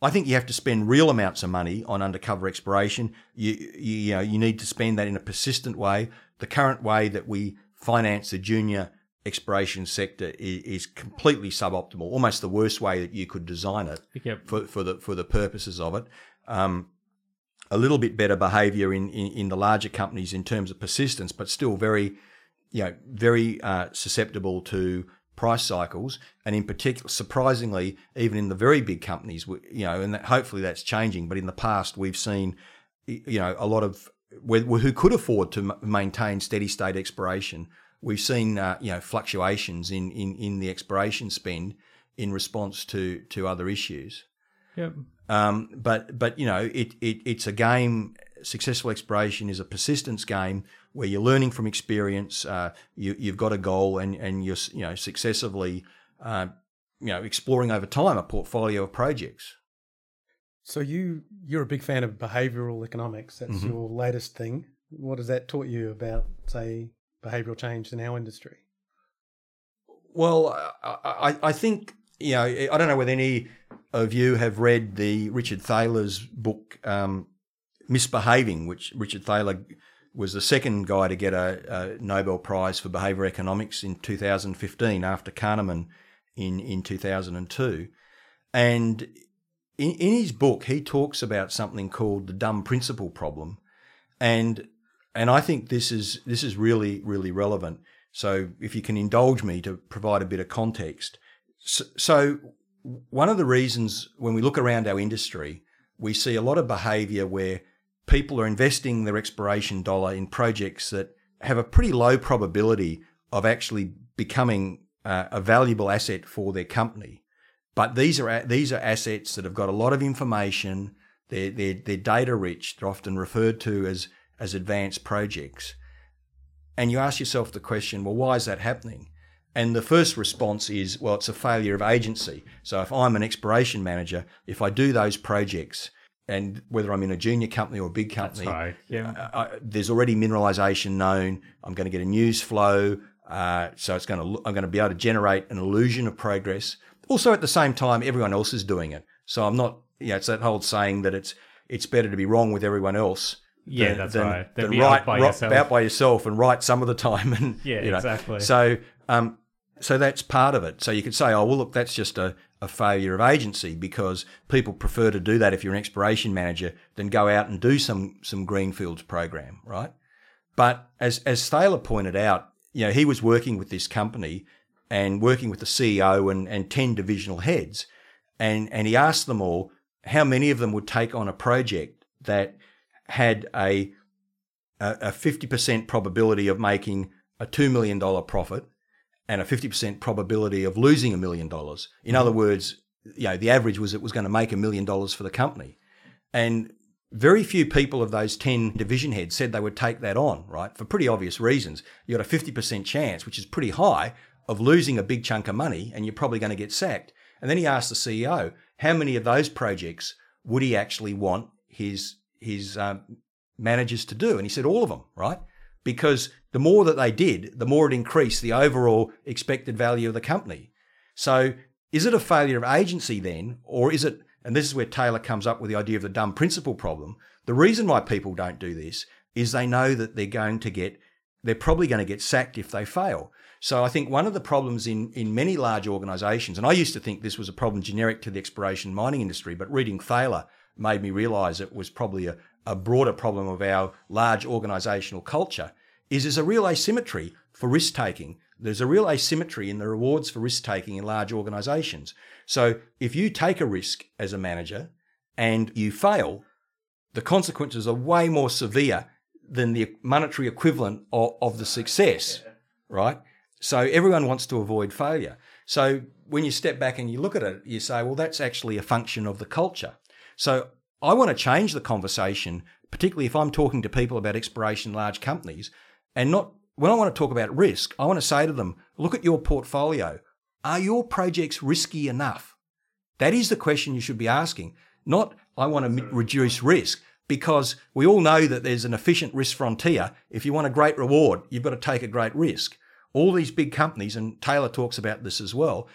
[SPEAKER 3] I think you have to spend real amounts of money on undercover exploration. You, you, you know, you need to spend that in a persistent way. The current way that we finance the junior exploration sector is, is completely suboptimal, almost the worst way that you could design it
[SPEAKER 4] Yep.
[SPEAKER 3] for, for the for the purposes of it. Um, a little bit better behaviour in, in, in the larger companies in terms of persistence, but still very, you know, very uh, susceptible to price cycles, and in particular, surprisingly, even in the very big companies, you know, and that, hopefully that's changing. But in the past, we've seen, you know, a lot of who could afford to maintain steady state exploration. We've seen, uh, you know, fluctuations in, in, in the exploration spend in response to to other issues.
[SPEAKER 4] Yep.
[SPEAKER 3] Um, but but you know, it, it it's a game. Successful exploration is a persistence game where you're learning from experience. Uh, you you've got a goal, and and you're you know successively, uh, you know, exploring over time a portfolio of projects.
[SPEAKER 2] So you you're a big fan of behavioral economics. That's
[SPEAKER 3] Mhm.
[SPEAKER 2] your latest thing. What has that taught you about, say, behavioral change in our industry?
[SPEAKER 3] Well, I, I, I think you know I don't know whether any of you have read the Richard Thaler's book um, Misbehaving, which Richard Thaler was the second guy to get a, a Nobel Prize for behaviour economics in 2015 after Kahneman in in 2002, and in, in his book he talks about something called the dumb principal problem, and and I think this is this is really really relevant. So if you can indulge me to provide a bit of context, so, so one of the reasons when we look around our industry, we see a lot of behaviour where people are investing their exploration dollar in projects that have a pretty low probability of actually becoming uh, a valuable asset for their company. But these are these are assets that have got a lot of information. They're they're, they're data rich. They're often referred to as as advanced projects. And you ask yourself the question, well, why is that happening? And the first response is, well, it's a failure of agency. So if I'm an exploration manager, if I do those projects, and whether I'm in a junior company or a big
[SPEAKER 4] That's
[SPEAKER 3] company,
[SPEAKER 4] right. Yeah.
[SPEAKER 3] uh, uh, there's already mineralization known. I'm going to get a news flow, uh, so it's going to I'm going to be able to generate an illusion of progress. Also, at the same time, everyone else is doing it, so I'm not. Yeah, it's that whole saying that it's it's better to be wrong with everyone else.
[SPEAKER 4] Yeah,
[SPEAKER 3] than-
[SPEAKER 4] that's
[SPEAKER 3] than-
[SPEAKER 4] right. Than
[SPEAKER 3] than
[SPEAKER 4] be out
[SPEAKER 3] right,
[SPEAKER 4] by
[SPEAKER 3] right-
[SPEAKER 4] yourself.
[SPEAKER 3] out by yourself and right some of the time. And
[SPEAKER 4] Yeah,
[SPEAKER 3] you know,
[SPEAKER 4] exactly.
[SPEAKER 3] So, um, so that's part of it. So you could say, oh well, look, that's just a, a failure of agency because people prefer to do that if you're an exploration manager than go out and do some some greenfields program, right? But as as Thaler pointed out, you know, he was working with this company and working with the CEO and, and 10 divisional heads. And, and he asked them all how many of them would take on a project that had a, a, 50% probability of making a $2 million profit and a 50% probability of losing a million dollars. In other words, you know, the average was it was going to make a million dollars for the company. And very few people of those 10 division heads said they would take that on, right? For pretty obvious reasons. You got a 50% chance, which is pretty high, of losing a big chunk of money and you're probably going to get sacked. And then he asked the CEO, how many of those projects would he actually want his, his um, managers to do? And he said all of them, right? Because the more that they did, the more it increased the overall expected value of the company. So is it a failure of agency then, or is it and this is where Thaler comes up with the idea of the dumb principal problem. The reason why people don't do this is they know that they're going to get, they're probably going to get sacked if they fail. So I think one of the problems in, in many large organisations, and I used to think this was a problem generic to the exploration mining industry, but reading Thaler made me realise it was probably a, a broader problem of our large organisational culture, is there's a real asymmetry for risk taking. There's a real asymmetry in the rewards for risk taking in large organisations. So if you take a risk as a manager and you fail, the consequences are way more severe than the monetary equivalent of, of the success, right? So everyone wants to avoid failure. So when you step back and you look at it, you say, well, that's actually a function of the culture. So I want to change the conversation, particularly if I'm talking to people about exploration large companies, and not when I want to talk about risk, I want to say to them, look at your portfolio. Are your projects risky enough? That is the question you should be asking. Not, I want to reduce risk because we all know that there's an efficient risk frontier. If you want a great reward, you've got to take a great risk. All these big companies, and Thaler talks about this as well,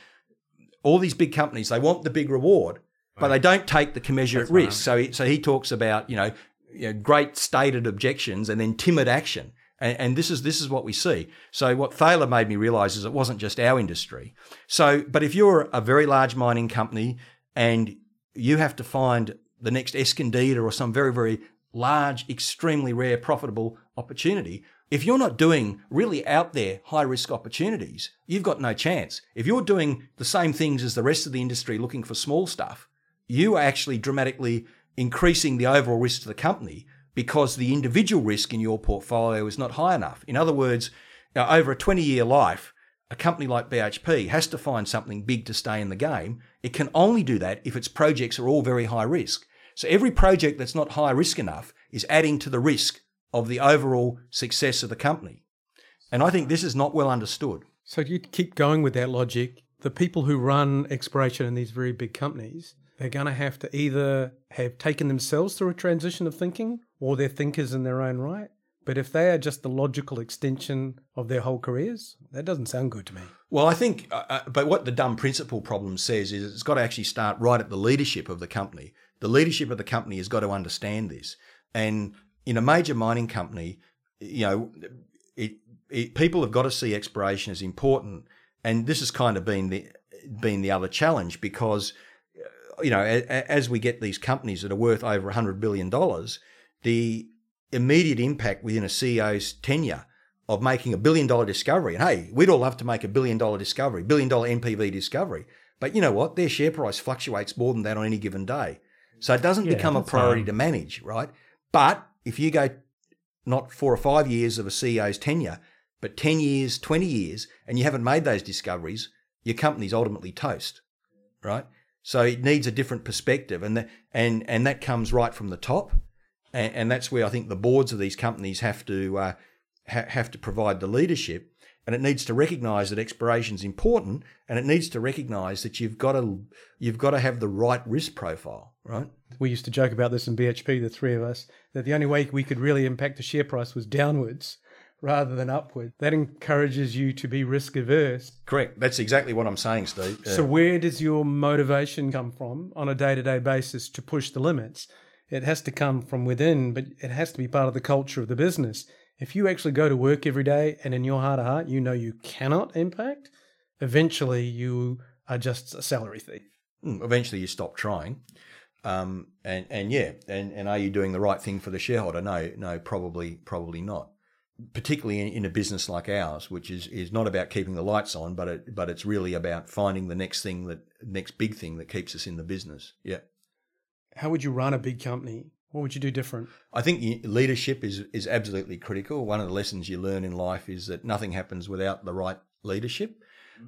[SPEAKER 3] all these big companies, they want the big reward, but they don't take the commensurate That's risk. So he, so he talks about, you know, you know, great stated objections and then timid action. And, and, this is this is what we see. So what Thaler made me realise is it wasn't just our industry. So, but if you're a very large mining company and you have to find the next Escondida or some very very large, extremely rare, profitable opportunity, if you're not doing really out there high risk opportunities, you've got no chance. If you're doing the same things as the rest of the industry looking for small stuff, you are actually dramatically increasing the overall risk to the company because the individual risk in your portfolio is not high enough. In other words, uh, over a 20 year life, a company like BHP has to find something big to stay in the game. It can only do that if its projects are all very high risk. So every project that's not high risk enough is adding to the risk of the overall success of the company. And I think this is not well understood.
[SPEAKER 2] So you keep going with that logic. The people who run exploration in these very big companies, they're going to have to either have taken themselves through a transition of thinking or they're thinkers in their own right. But if they are just the logical extension of their whole careers, that doesn't sound good to me.
[SPEAKER 3] Well, I think, uh, uh, but what the dumb principal problem says is it's got to actually start right at the leadership of the company. The leadership of the company has got to understand this. And in a major mining company, you know, it, it, people have got to see exploration as important. And this has kind of been the been the other challenge because, you know, as, as we get these companies that are worth over hundred billion dollars the immediate impact within a CEO's tenure of making a billion dollar discovery. And hey, we'd all love to make a billion dollar discovery, billion dollar NPV discovery. But you know what? Their share price fluctuates more than that on any given day. So it doesn't yeah, become a priority to manage, right? But if you go not four or five years of a CEO's tenure, but 10 years, 20 years, and you haven't made those discoveries, your company's ultimately toast, right? So it needs a different perspective. And, the, and, and that comes right from the top and, and that's where I think the boards of these companies have to uh, ha- have to provide the leadership. And it needs to recognise that exploration is important, and it needs to recognise that you've got to you've got to have the right risk profile, right?
[SPEAKER 2] We used to joke about this in BHP, the three of us, that the only way we could really impact the share price was downwards rather than upward. That encourages you to be risk averse.
[SPEAKER 3] Correct. That's exactly what I'm saying, Steve.
[SPEAKER 2] So, where does your motivation come from on a day to day basis to push the limits? It has to come from within, but it has to be part of the culture of the business. If you actually go to work every day and in your heart of heart you know you cannot impact, eventually you are just a salary thief.
[SPEAKER 3] Hmm, eventually you stop trying. Um, and, and yeah, and, and are you doing the right thing for the shareholder? No, no, probably, probably not. particularly in, in, a business like ours, which is, is not about keeping the lights on, but it, but it's really about finding the next thing that next big thing that keeps us in the business. Yeah.
[SPEAKER 2] How would you run a big company? What would you do different?
[SPEAKER 3] I think leadership is is absolutely critical. One of the lessons you learn in life is that nothing happens without the right leadership.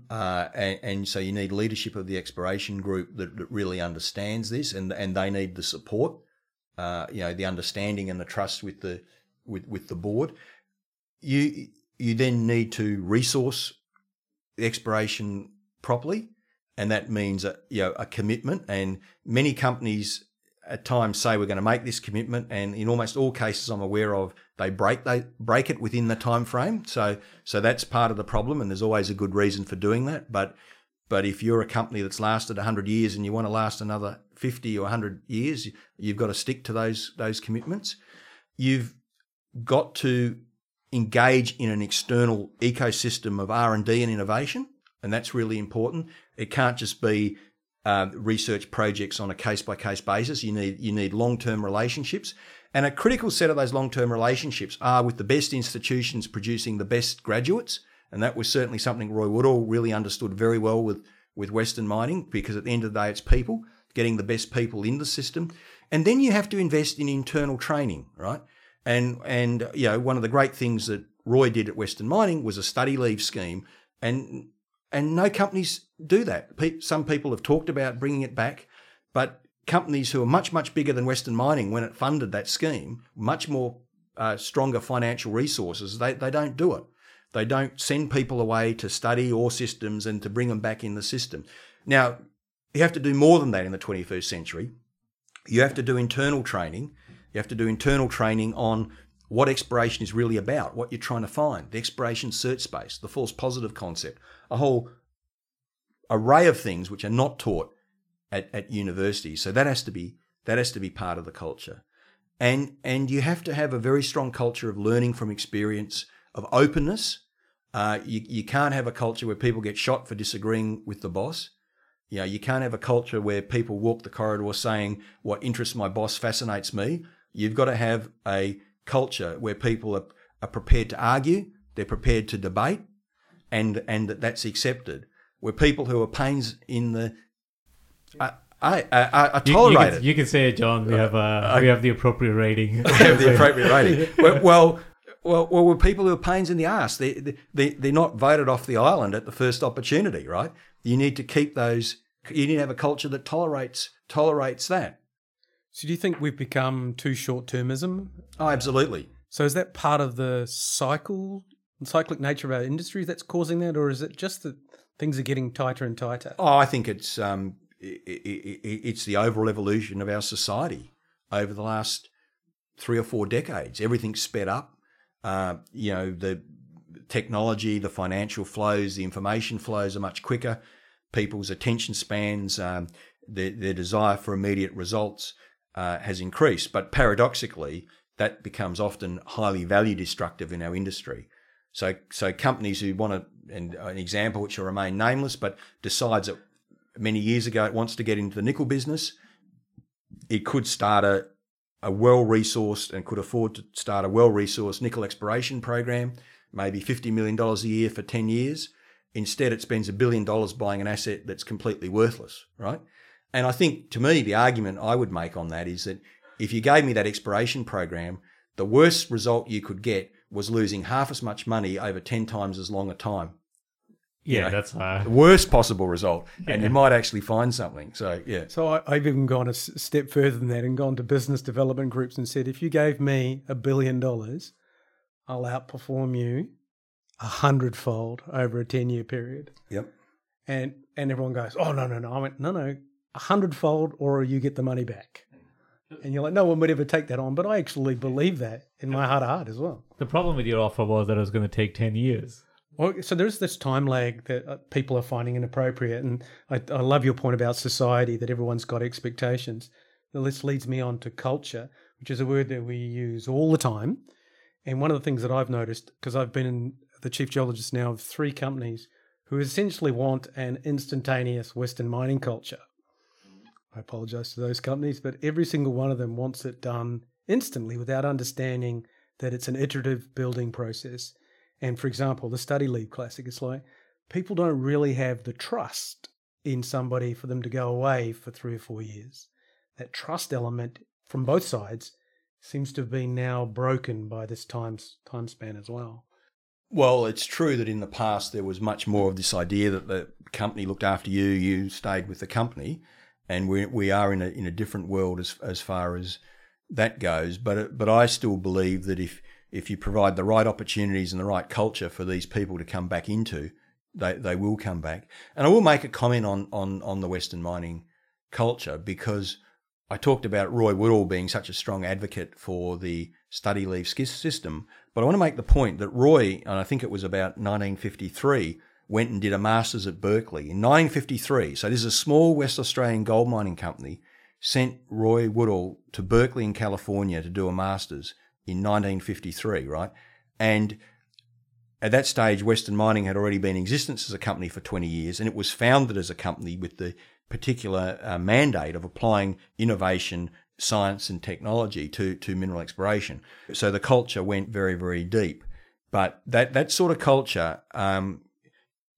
[SPEAKER 3] Uh, and, and, so you need leadership of the exploration group that, that really understands this, and and they need the support, uh, you know, the understanding and the trust with the with with the board. You you then need to resource the exploration properly, and that means a you know a commitment. And many companies at times say we're going to make this commitment, and in almost all cases I'm aware of, they break they break it within the time frame. So so that's part of the problem, and there's always a good reason for doing that. But but if you're a company that's lasted 100 years and you want to last another 50 or 100 years, you've got to stick to those those commitments. You've got to engage in an external ecosystem of R&D and innovation, and that's really important. It can't just be uh, research projects on a case by case basis. You need you need long term relationships, and a critical set of those long term relationships are with the best institutions producing the best graduates. And that was certainly something Roy Woodall really understood very well with with Western Mining, because at the end of the day, it's people getting the best people in the system, and then you have to invest in internal training, right? And and you know one of the great things that Roy did at Western Mining was a study leave scheme, and and no companies do that. Some people have talked about bringing it back, but companies who are much, much bigger than Western Mining when it funded that scheme, much more uh, stronger financial resources, they, they don't do it. They don't send people away to study ore systems and to bring them back in the system. Now, you have to do more than that in the 21st century. You have to do internal training. You have to do internal training on what exploration is really about, what you're trying to find, the exploration search space, the false positive concept, a whole array of things which are not taught at, at universities. So that has to be that has to be part of the culture. And and you have to have a very strong culture of learning from experience, of openness. Uh, you, you can't have a culture where people get shot for disagreeing with the boss. You know, you can't have a culture where people walk the corridor saying what interests my boss fascinates me. You've got to have a culture where people are, are prepared to argue, they're prepared to debate, and and that that's accepted. Where people who are pains in the I, I, I, I tolerate
[SPEAKER 4] you, you, can, you can say it, John. We have uh, we have the appropriate rating.
[SPEAKER 3] we have the appropriate rating. Well, well, well, well, we're people who are pains in the ass. They, they, they're not voted off the island at the first opportunity, right? You need to keep those. You need to have a culture that tolerates tolerates that.
[SPEAKER 2] So, do you think we've become too short termism?
[SPEAKER 3] Oh, absolutely.
[SPEAKER 2] So, is that part of the cycle, cyclic nature of our industry that's causing that, or is it just that things are getting tighter and tighter?
[SPEAKER 3] Oh, I think it's um, it, it, it's the overall evolution of our society over the last three or four decades. Everything's sped up. Uh, you know, the technology, the financial flows, the information flows are much quicker. People's attention spans, um, their, their desire for immediate results uh, has increased. But paradoxically, that becomes often highly value destructive in our industry. So, so companies who want to, and an example which will remain nameless, but decides that many years ago it wants to get into the nickel business, it could start a, a well resourced and could afford to start a well resourced nickel exploration program, maybe $50 million a year for 10 years. Instead, it spends a billion dollars buying an asset that's completely worthless, right? And I think to me, the argument I would make on that is that if you gave me that exploration program, the worst result you could get was losing half as much money over 10 times as long a time.
[SPEAKER 4] Yeah, you know, that's uh...
[SPEAKER 3] the worst possible result. Yeah. And you might actually find something. So, yeah.
[SPEAKER 2] So I, have even gone a step further than that and gone to business development groups and said, if you gave me a billion dollars, I'll outperform you a hundredfold over a 10 year period.
[SPEAKER 3] Yep.
[SPEAKER 2] And and everyone goes, oh, no, no, no. I went, no, no, a hundredfold or you get the money back. And you're like, no one would ever take that on. But I actually believe that in my heart of heart as well.
[SPEAKER 4] The problem with your offer was that it was going to take 10 years.
[SPEAKER 2] Well, so there's this time lag that uh, people are finding inappropriate. And I, I love your point about society, that everyone's got expectations. This leads me on to culture, which is a word that we use all the time. And one of the things that I've noticed, because I've been the chief geologist now of three companies who essentially want an instantaneous Western mining culture. I apologize to those companies, but every single one of them wants it done instantly without understanding that it's an iterative building process. And for example, the study leave classic, is like people don't really have the trust in somebody for them to go away for three or four years. That trust element from both sides seems to have been now broken by this time, time span as well.
[SPEAKER 3] Well, it's true that in the past there was much more of this idea that the company looked after you, you stayed with the company, and we we are in a in a different world as as far as that goes. But but I still believe that if if you provide the right opportunities and the right culture for these people to come back into, they they will come back. And I will make a comment on on on the Western mining culture because I talked about Roy Woodall being such a strong advocate for the study leave system, but I want to make the point that Roy, and I think it was about 1953, went and did a master's at Berkeley in 1953. So this is a small West Australian gold mining company sent Roy Woodall to Berkeley in California to do a master's in 1953, right? And at that stage, Western Mining had already been in existence as a company for 20 years, and it was founded as a company with the particular uh, mandate of applying innovation, science, and technology to, to mineral exploration. So the culture went very, very deep. But that, that sort of culture um,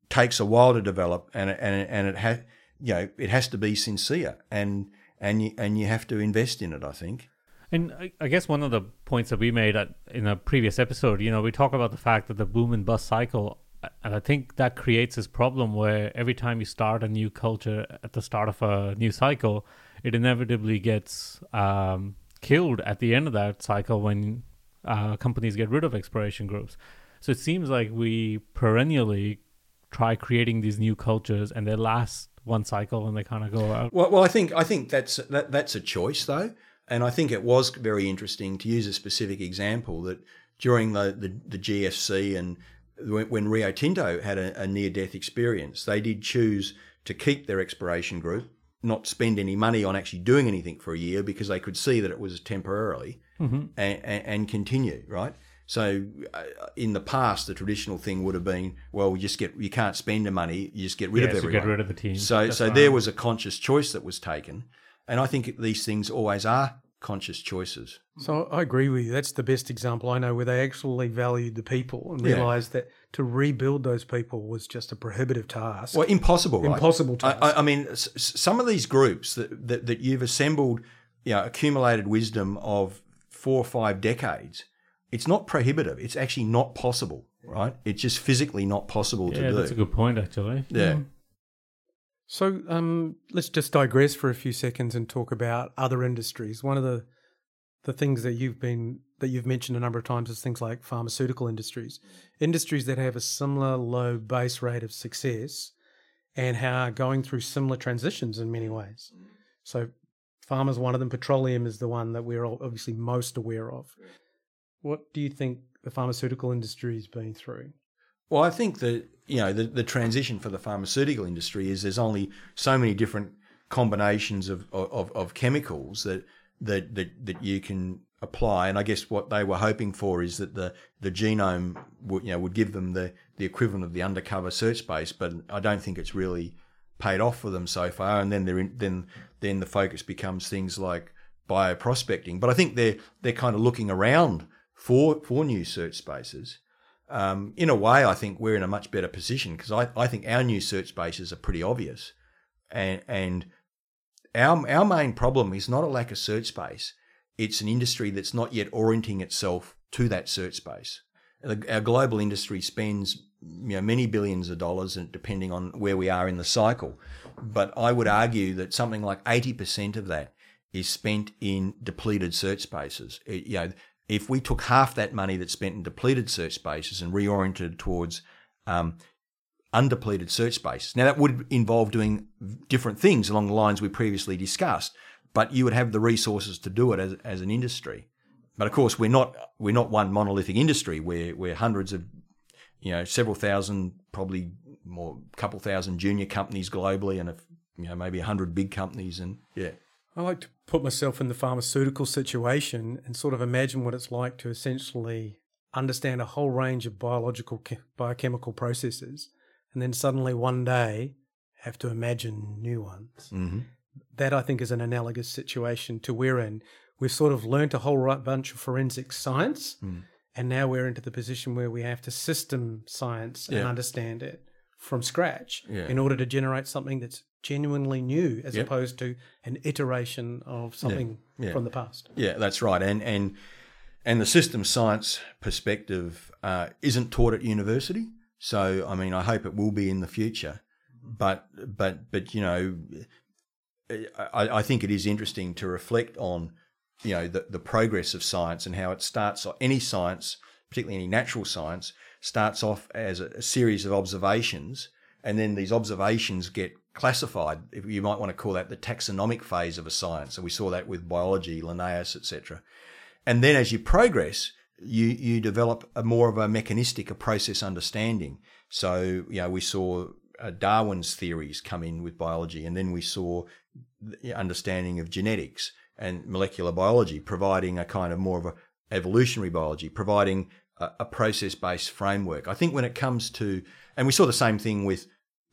[SPEAKER 3] takes a while to develop, and, and, and it, has you know, it has to be sincere, and, and, you, and you have to invest in it, I think.
[SPEAKER 4] And I guess one of the points that we made at, in a previous episode, you know, we talk about the fact that the boom and bust cycle and I think that creates this problem where every time you start a new culture at the start of a new cycle, it inevitably gets um, killed at the end of that cycle when uh, companies get rid of exploration groups. So it seems like we perennially try creating these new cultures, and they last one cycle and they kind of go out.
[SPEAKER 3] Well, well, I think I think that's that, that's a choice though, and I think it was very interesting to use a specific example that during the, the, the GFC and when Rio Tinto had a, a near death experience, they did choose to keep their exploration group, not spend any money on actually doing anything for a year because they could see that it was temporarily mm-hmm. and, and, and, continue, right? So uh, in the past, the traditional thing would have been, well, you just get you can't spend the money, you just get rid
[SPEAKER 4] yeah,
[SPEAKER 3] of
[SPEAKER 4] so
[SPEAKER 3] everyone.
[SPEAKER 4] get rid of the team.
[SPEAKER 3] So That's so right. there was a conscious choice that was taken, and I think these things always are conscious choices.
[SPEAKER 2] So I agree with you. That's the best example I know where they actually valued the people and realised yeah. that to rebuild those people was just a prohibitive task.
[SPEAKER 3] Well, impossible, right?
[SPEAKER 2] Impossible task.
[SPEAKER 3] I, I mean, s- some of these groups that, that, that you've assembled, you know, accumulated wisdom of four or five decades, it's not prohibitive. It's actually not possible, right? It's just physically not possible
[SPEAKER 4] yeah,
[SPEAKER 3] to do.
[SPEAKER 4] Yeah, that's a good point, actually.
[SPEAKER 3] Yeah. Mm.
[SPEAKER 2] So um, let's just digress for a few seconds and talk about other industries. One of the the things that you've been that you've mentioned a number of times is things like pharmaceutical industries, industries that have a similar low base rate of success and are going through similar transitions in many ways. So, pharma is one of them. Petroleum is the one that we're obviously most aware of. What do you think the pharmaceutical industry has been through?
[SPEAKER 3] Well, I think that you know the, the transition for the pharmaceutical industry is there's only so many different combinations of, of, of chemicals that, that that that you can apply. And I guess what they were hoping for is that the the genome would you know would give them the the equivalent of the undercover search space. But I don't think it's really paid off for them so far. And then they're in, then then the focus becomes things like bioprospecting. But I think they're they're kind of looking around for for new search spaces um, in a way, I think we're in a much better position because I, I think our new search spaces are pretty obvious. And, and our, our main problem is not a lack of search space, it's an industry that's not yet orienting itself to that search space. Our global industry spends you know, many billions of dollars, and depending on where we are in the cycle. But I would argue that something like 80% of that is spent in depleted search spaces. It, you know, if we took half that money that's spent in depleted search spaces and reoriented towards um, undepleted search spaces, now that would involve doing different things along the lines we previously discussed, but you would have the resources to do it as, as an industry. But of course, we're not we're not one monolithic industry. We're we're hundreds of you know several thousand, probably more, couple thousand junior companies globally, and a, you know maybe a hundred big companies, and yeah.
[SPEAKER 2] I like to put myself in the pharmaceutical situation and sort of imagine what it's like to essentially understand a whole range of biological biochemical processes and then suddenly one day have to imagine new ones.
[SPEAKER 3] Mm-hmm.
[SPEAKER 2] That I think is an analogous situation to we're in, we've sort of learnt a whole right bunch of forensic science,
[SPEAKER 3] Mm.
[SPEAKER 2] and now we're into the position where we have to system science and understand it from scratch
[SPEAKER 3] Yeah.
[SPEAKER 2] in order to generate something that's genuinely new, as
[SPEAKER 3] Yep.
[SPEAKER 2] opposed to an iteration of something
[SPEAKER 3] Yeah.
[SPEAKER 2] from the past.
[SPEAKER 3] Yeah, that's right. And and and the system science perspective uh, isn't taught at university. So I mean, I hope it will be in the future. But but but you know, I, I think it is interesting to reflect on you know the, the progress of science and how it starts. Any science, particularly any natural science, starts off as a, a series of observations, and then these observations get classified. If you might want to call that the taxonomic phase of a science. So we saw that with biology, Linnaeus, etc. And then as you progress, you you develop a more of a mechanistic, a process understanding. So you know we saw uh, Darwin's theories come in with biology, and then we saw the understanding of genetics and molecular biology, providing a kind of more of a evolutionary biology, providing a, a process-based framework. I think when it comes to, and we saw the same thing with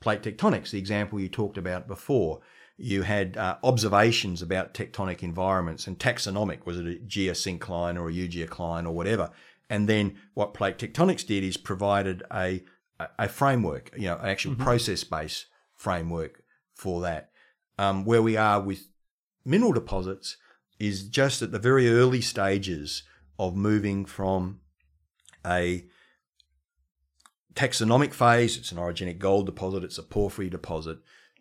[SPEAKER 3] plate tectonics, the example you talked about before. You had uh, observations about tectonic environments and taxonomic, was it a geosyncline or a eugeocline or whatever. And then what plate tectonics did is provided a, a, framework, you know, an actual process-based framework for that. Um, where we are with mineral deposits is just at the very early stages of moving from a taxonomic phase, it's an orogenic gold deposit, it's a porphyry deposit,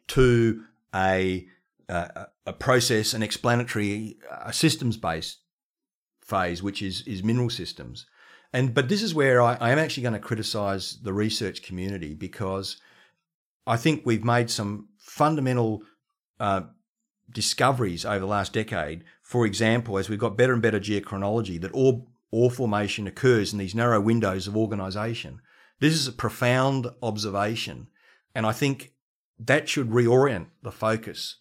[SPEAKER 3] to a a, a process, an explanatory, a systems based phase, which is is mineral systems. And but this is where I, I am actually going to criticise the research community because I think we've made some fundamental uh, discoveries over the last decade. For example, as we've got better and better geochronology, that ore, ore formation occurs in these narrow windows of organisation. This is a profound observation, and I think that should reorient the focus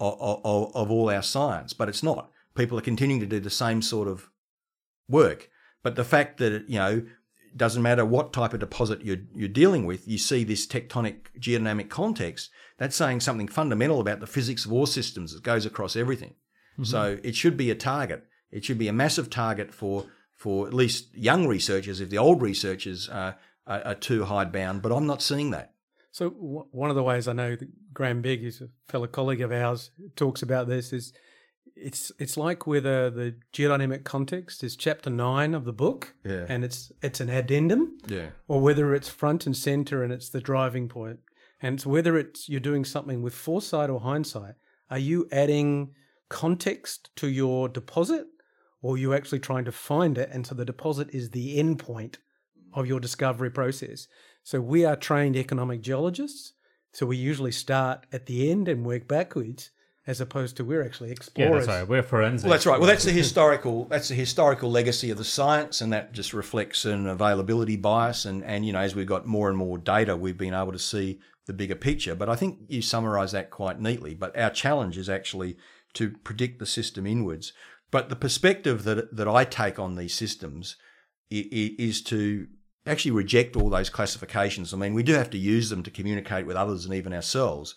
[SPEAKER 3] of, of, of all our science. But it's not. People are continuing to do the same sort of work. But the fact that it, you know doesn't matter what type of deposit you're you're dealing with, you see this tectonic geodynamic context. That's saying something fundamental about the physics of ore systems that goes across everything. So it should be a target. It should be a massive target for for at least young researchers. If the old researchers uh, are, are too hidebound, but I'm not seeing that.
[SPEAKER 2] So w- one of the ways I know that Graham Begg, who's a fellow colleague of ours, talks about this is it's it's like whether uh, the geodynamic context is chapter nine of the book,
[SPEAKER 3] Yeah.
[SPEAKER 2] and it's it's an addendum,
[SPEAKER 3] Yeah.
[SPEAKER 2] or whether it's front and center and it's the driving point, and it's whether it's you're doing something with foresight or hindsight. Are you adding context to your deposit, or are you actually trying to find it, and so the deposit is the end point of your discovery process? So we are trained economic geologists, so we usually start at the end and work backwards, as opposed to we're actually
[SPEAKER 4] exploring.
[SPEAKER 2] Yeah,
[SPEAKER 4] that's right. We're forensic.
[SPEAKER 3] Well, that's right. Well, that's the historical that's the historical legacy of the science, and that just reflects an availability bias. And and you know, as we've got more and more data, we've been able to see the bigger picture. But I think you summarise that quite neatly. But our challenge is actually to predict the system inwards. But the perspective that that I take on these systems i- i- is to actually reject all those classifications. I mean, we do have to use them to communicate with others and even ourselves.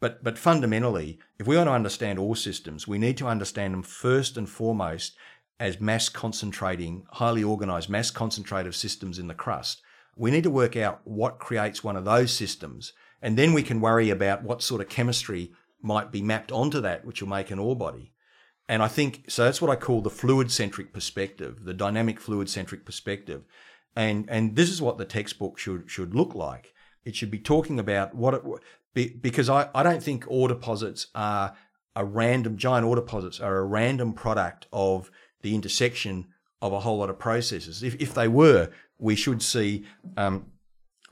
[SPEAKER 3] But but fundamentally, if we want to understand all systems, we need to understand them first and foremost as mass concentrating, highly organized mass concentrative systems in the crust. We need to work out what creates one of those systems, and then we can worry about what sort of chemistry might be mapped onto that, which will make an ore body. And I think so. That's what I call the fluid centric perspective, the dynamic fluid centric perspective. And and this is what the textbook should should look like. It should be talking about what it because I, I don't think ore deposits are a random giant ore deposits are a random product of the intersection of a whole lot of processes. If if they were, we should see um,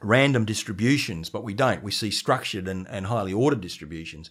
[SPEAKER 3] random distributions, but we don't. We see structured and, and highly ordered distributions,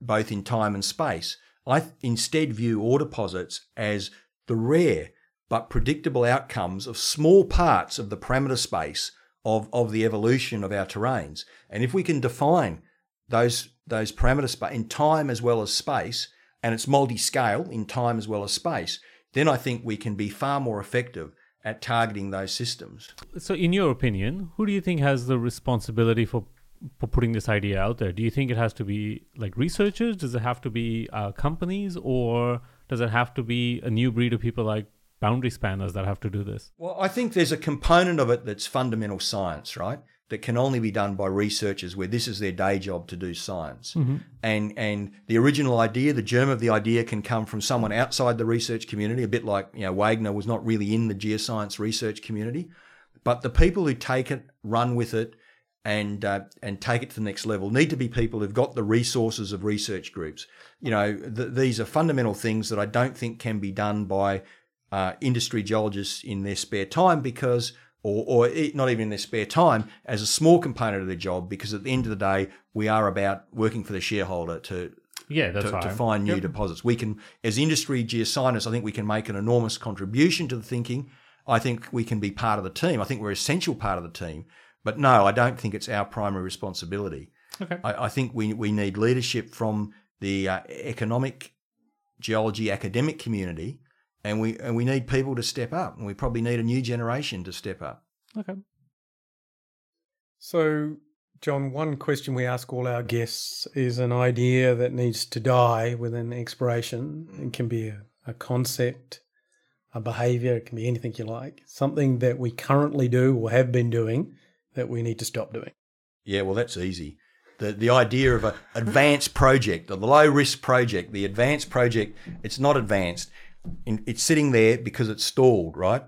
[SPEAKER 3] both in time and space. I instead view ore deposits as the rare but predictable outcomes of small parts of the parameter space of, of the evolution of our terrains. And if we can define those those parameter space in time as well as space, and it's multi-scale in time as well as space, then I think we can be far more effective at targeting those systems.
[SPEAKER 4] So, in your opinion, who do you think has the responsibility for for putting this idea out there? Do you think it has to be like researchers? Does it have to be uh, companies, or Does it have to be a new breed of people like boundary spanners that have to do this?
[SPEAKER 3] Well, I think there's a component of it that's fundamental science, right? That can only be done by researchers where this is their day job to do science. And and the original idea, the germ of the idea can come from someone outside the research community, a bit like, you know, Wegener was not really in the geoscience research community. But the people who take it, run with it, and uh, and take it to the next level need to be people who've got the resources of research groups. You know, th- these are fundamental things that I don't think can be done by uh, industry geologists in their spare time because, or, or not even in their spare time, as a small component of their job. Because at the end of the day, we are about working for the shareholder to
[SPEAKER 4] Yeah, that's
[SPEAKER 3] to,
[SPEAKER 4] right.
[SPEAKER 3] to find new deposits. We can, as industry geoscientists, I think we can make an enormous contribution to the thinking. I think we can be part of the team. I think we're essential part of the team. But no, I don't think it's our primary responsibility.
[SPEAKER 4] Okay.
[SPEAKER 3] I, I think we, we need leadership from the uh, economic geology academic community, and we and we need people to step up, and we probably need a new generation to step up.
[SPEAKER 4] Okay.
[SPEAKER 2] So, John, one question we ask all our guests is an idea that needs to die within exploration. It can be a, a concept, a behavior, it can be anything you like, something that we currently do or have been doing that we need to stop doing.
[SPEAKER 3] Yeah, well, that's easy. The the idea of an advanced project, the low risk project, the advanced project, it's not advanced. In- It's sitting there because it's stalled, right?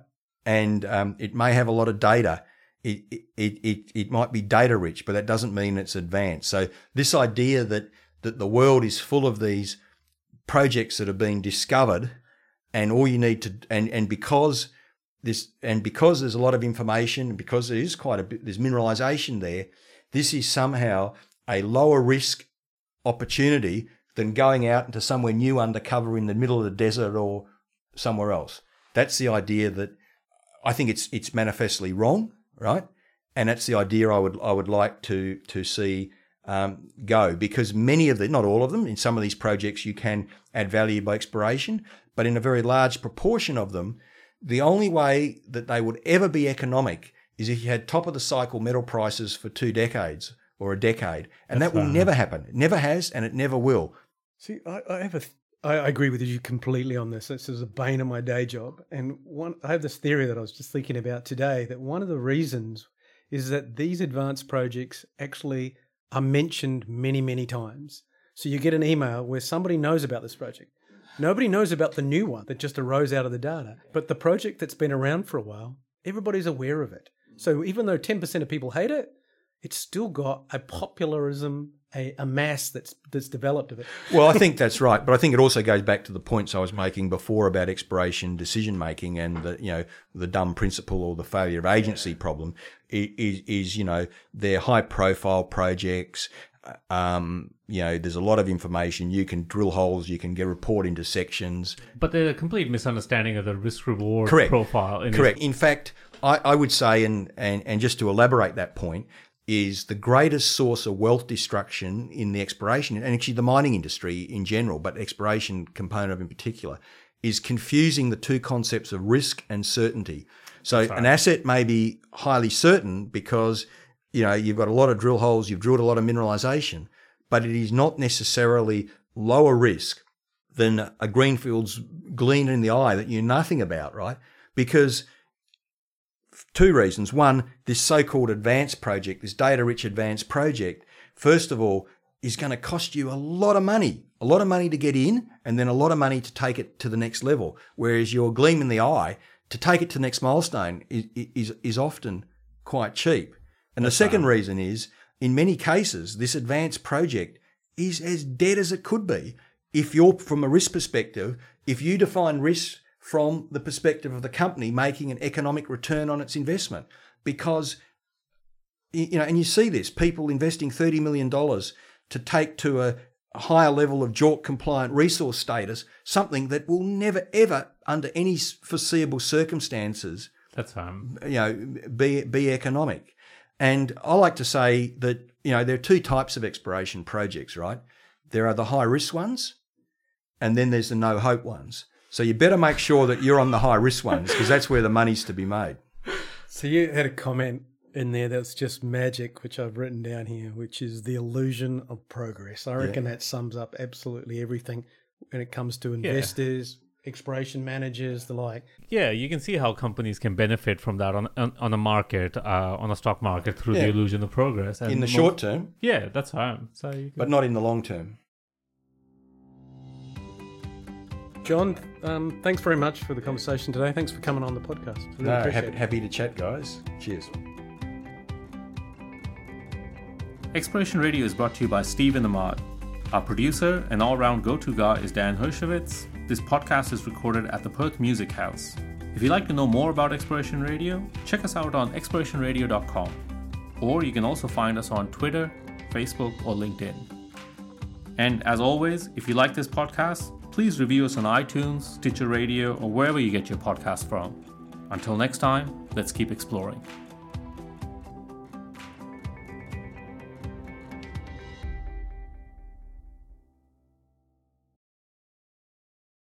[SPEAKER 3] And um, it may have a lot of data. It, it, it, it might be data rich, but that doesn't mean it's advanced. So this idea that, that the world is full of these projects that are being discovered and all you need to, and, and because this, and because there's a lot of information, because there is quite a bit, there's mineralization there, this is somehow a lower risk opportunity than going out into somewhere new undercover in the middle of the desert or somewhere else. That's the idea that I think it's it's manifestly wrong, right? And that's the idea I would I would like to to see um, go because many of the not all of them in some of these projects you can add value by exploration, but in a very large proportion of them, the only way that they would ever be economic is if you had top of the cycle metal prices for two decades or a decade, and that will never happen. It never has, and it never will.
[SPEAKER 2] See, I, I have a, th- I agree with you completely on this. This is a bane of my day job, and one, I have this theory that I was just thinking about today. That one of the reasons is that these advanced projects actually are mentioned many, many times. So you get an email where somebody knows about this project. Nobody knows about the new one that just arose out of the data, but the project that's been around for a while, everybody's aware of it. So even though ten percent of people hate it, it's still got a popularism, a, a mass that's that's developed of it.
[SPEAKER 3] Well, I think that's right, but I think it also goes back to the points I was making before about exploration decision making and the you know the dumb principal or the failure of agency problem is is you know they're high profile projects. Um, you know, there's a lot of information. You can drill holes. You can get report into sections.
[SPEAKER 4] But there's a complete misunderstanding of the risk reward profile. In
[SPEAKER 3] Correct. In fact, I, I would say, and, and, and just to elaborate that point, is the greatest source of wealth destruction in the exploration and actually the mining industry in general, but exploration component of in particular, is confusing the two concepts of risk and certainty. So an asset may be highly certain because you know you've got a lot of drill holes, you've drilled a lot of mineralization, but it is not necessarily lower risk than a greenfields glean in the eye that you know nothing about, right? Because two reasons. One, this so-called advanced project, this data-rich advanced project, first of all, is going to cost you a lot of money, a lot of money to get in, and then a lot of money to take it to the next level. Whereas your gleam in the eye to take it to the next milestone is is, is often quite cheap. And the second reason is, in many cases, this advanced project is as dead as it could be. If you're from a risk perspective, if you define risk from the perspective of the company making an economic return on its investment, because you know, and you see this people investing thirty million dollars to take to a, higher level of JORC compliant resource status, something that will never ever, under any foreseeable circumstances,
[SPEAKER 4] That's fine.
[SPEAKER 3] you know, be be economic. And I like to say that you know there are two types of exploration projects, right? There are the high risk ones, and then there's the no hope ones. So you better make sure that you're on the high risk ones because that's where the money's to be made.
[SPEAKER 2] So you had a comment in there that's just magic, which I've written down here, which is the illusion of progress. I reckon that sums up absolutely everything when it comes to investors, exploration managers, the like.
[SPEAKER 5] Yeah, you can see how companies can benefit from that on on, on a market, uh, on a stock market through
[SPEAKER 3] Yeah.
[SPEAKER 5] the illusion of progress. And
[SPEAKER 3] in the
[SPEAKER 5] mo-
[SPEAKER 3] short term,
[SPEAKER 5] yeah, that's how. So you can,
[SPEAKER 3] but not in the long term.
[SPEAKER 2] John, um, thanks very much for the conversation today. Thanks for coming on the podcast. Really
[SPEAKER 3] No, happy, happy to chat, guys. Cheers.
[SPEAKER 4] Exploration Radio is brought to you by Steve and Ahmad. Our producer and all round go to guy is Dan Hershowitz. This podcast is recorded at the Perth Music House. If you'd like to know more about Exploration Radio, check us out on explorationradio.com. Or you can also find us on Twitter, Facebook, or LinkedIn. And as always, if you like this podcast, please review us on iTunes, Stitcher Radio, or wherever you get your podcast from. Until next time, let's keep exploring.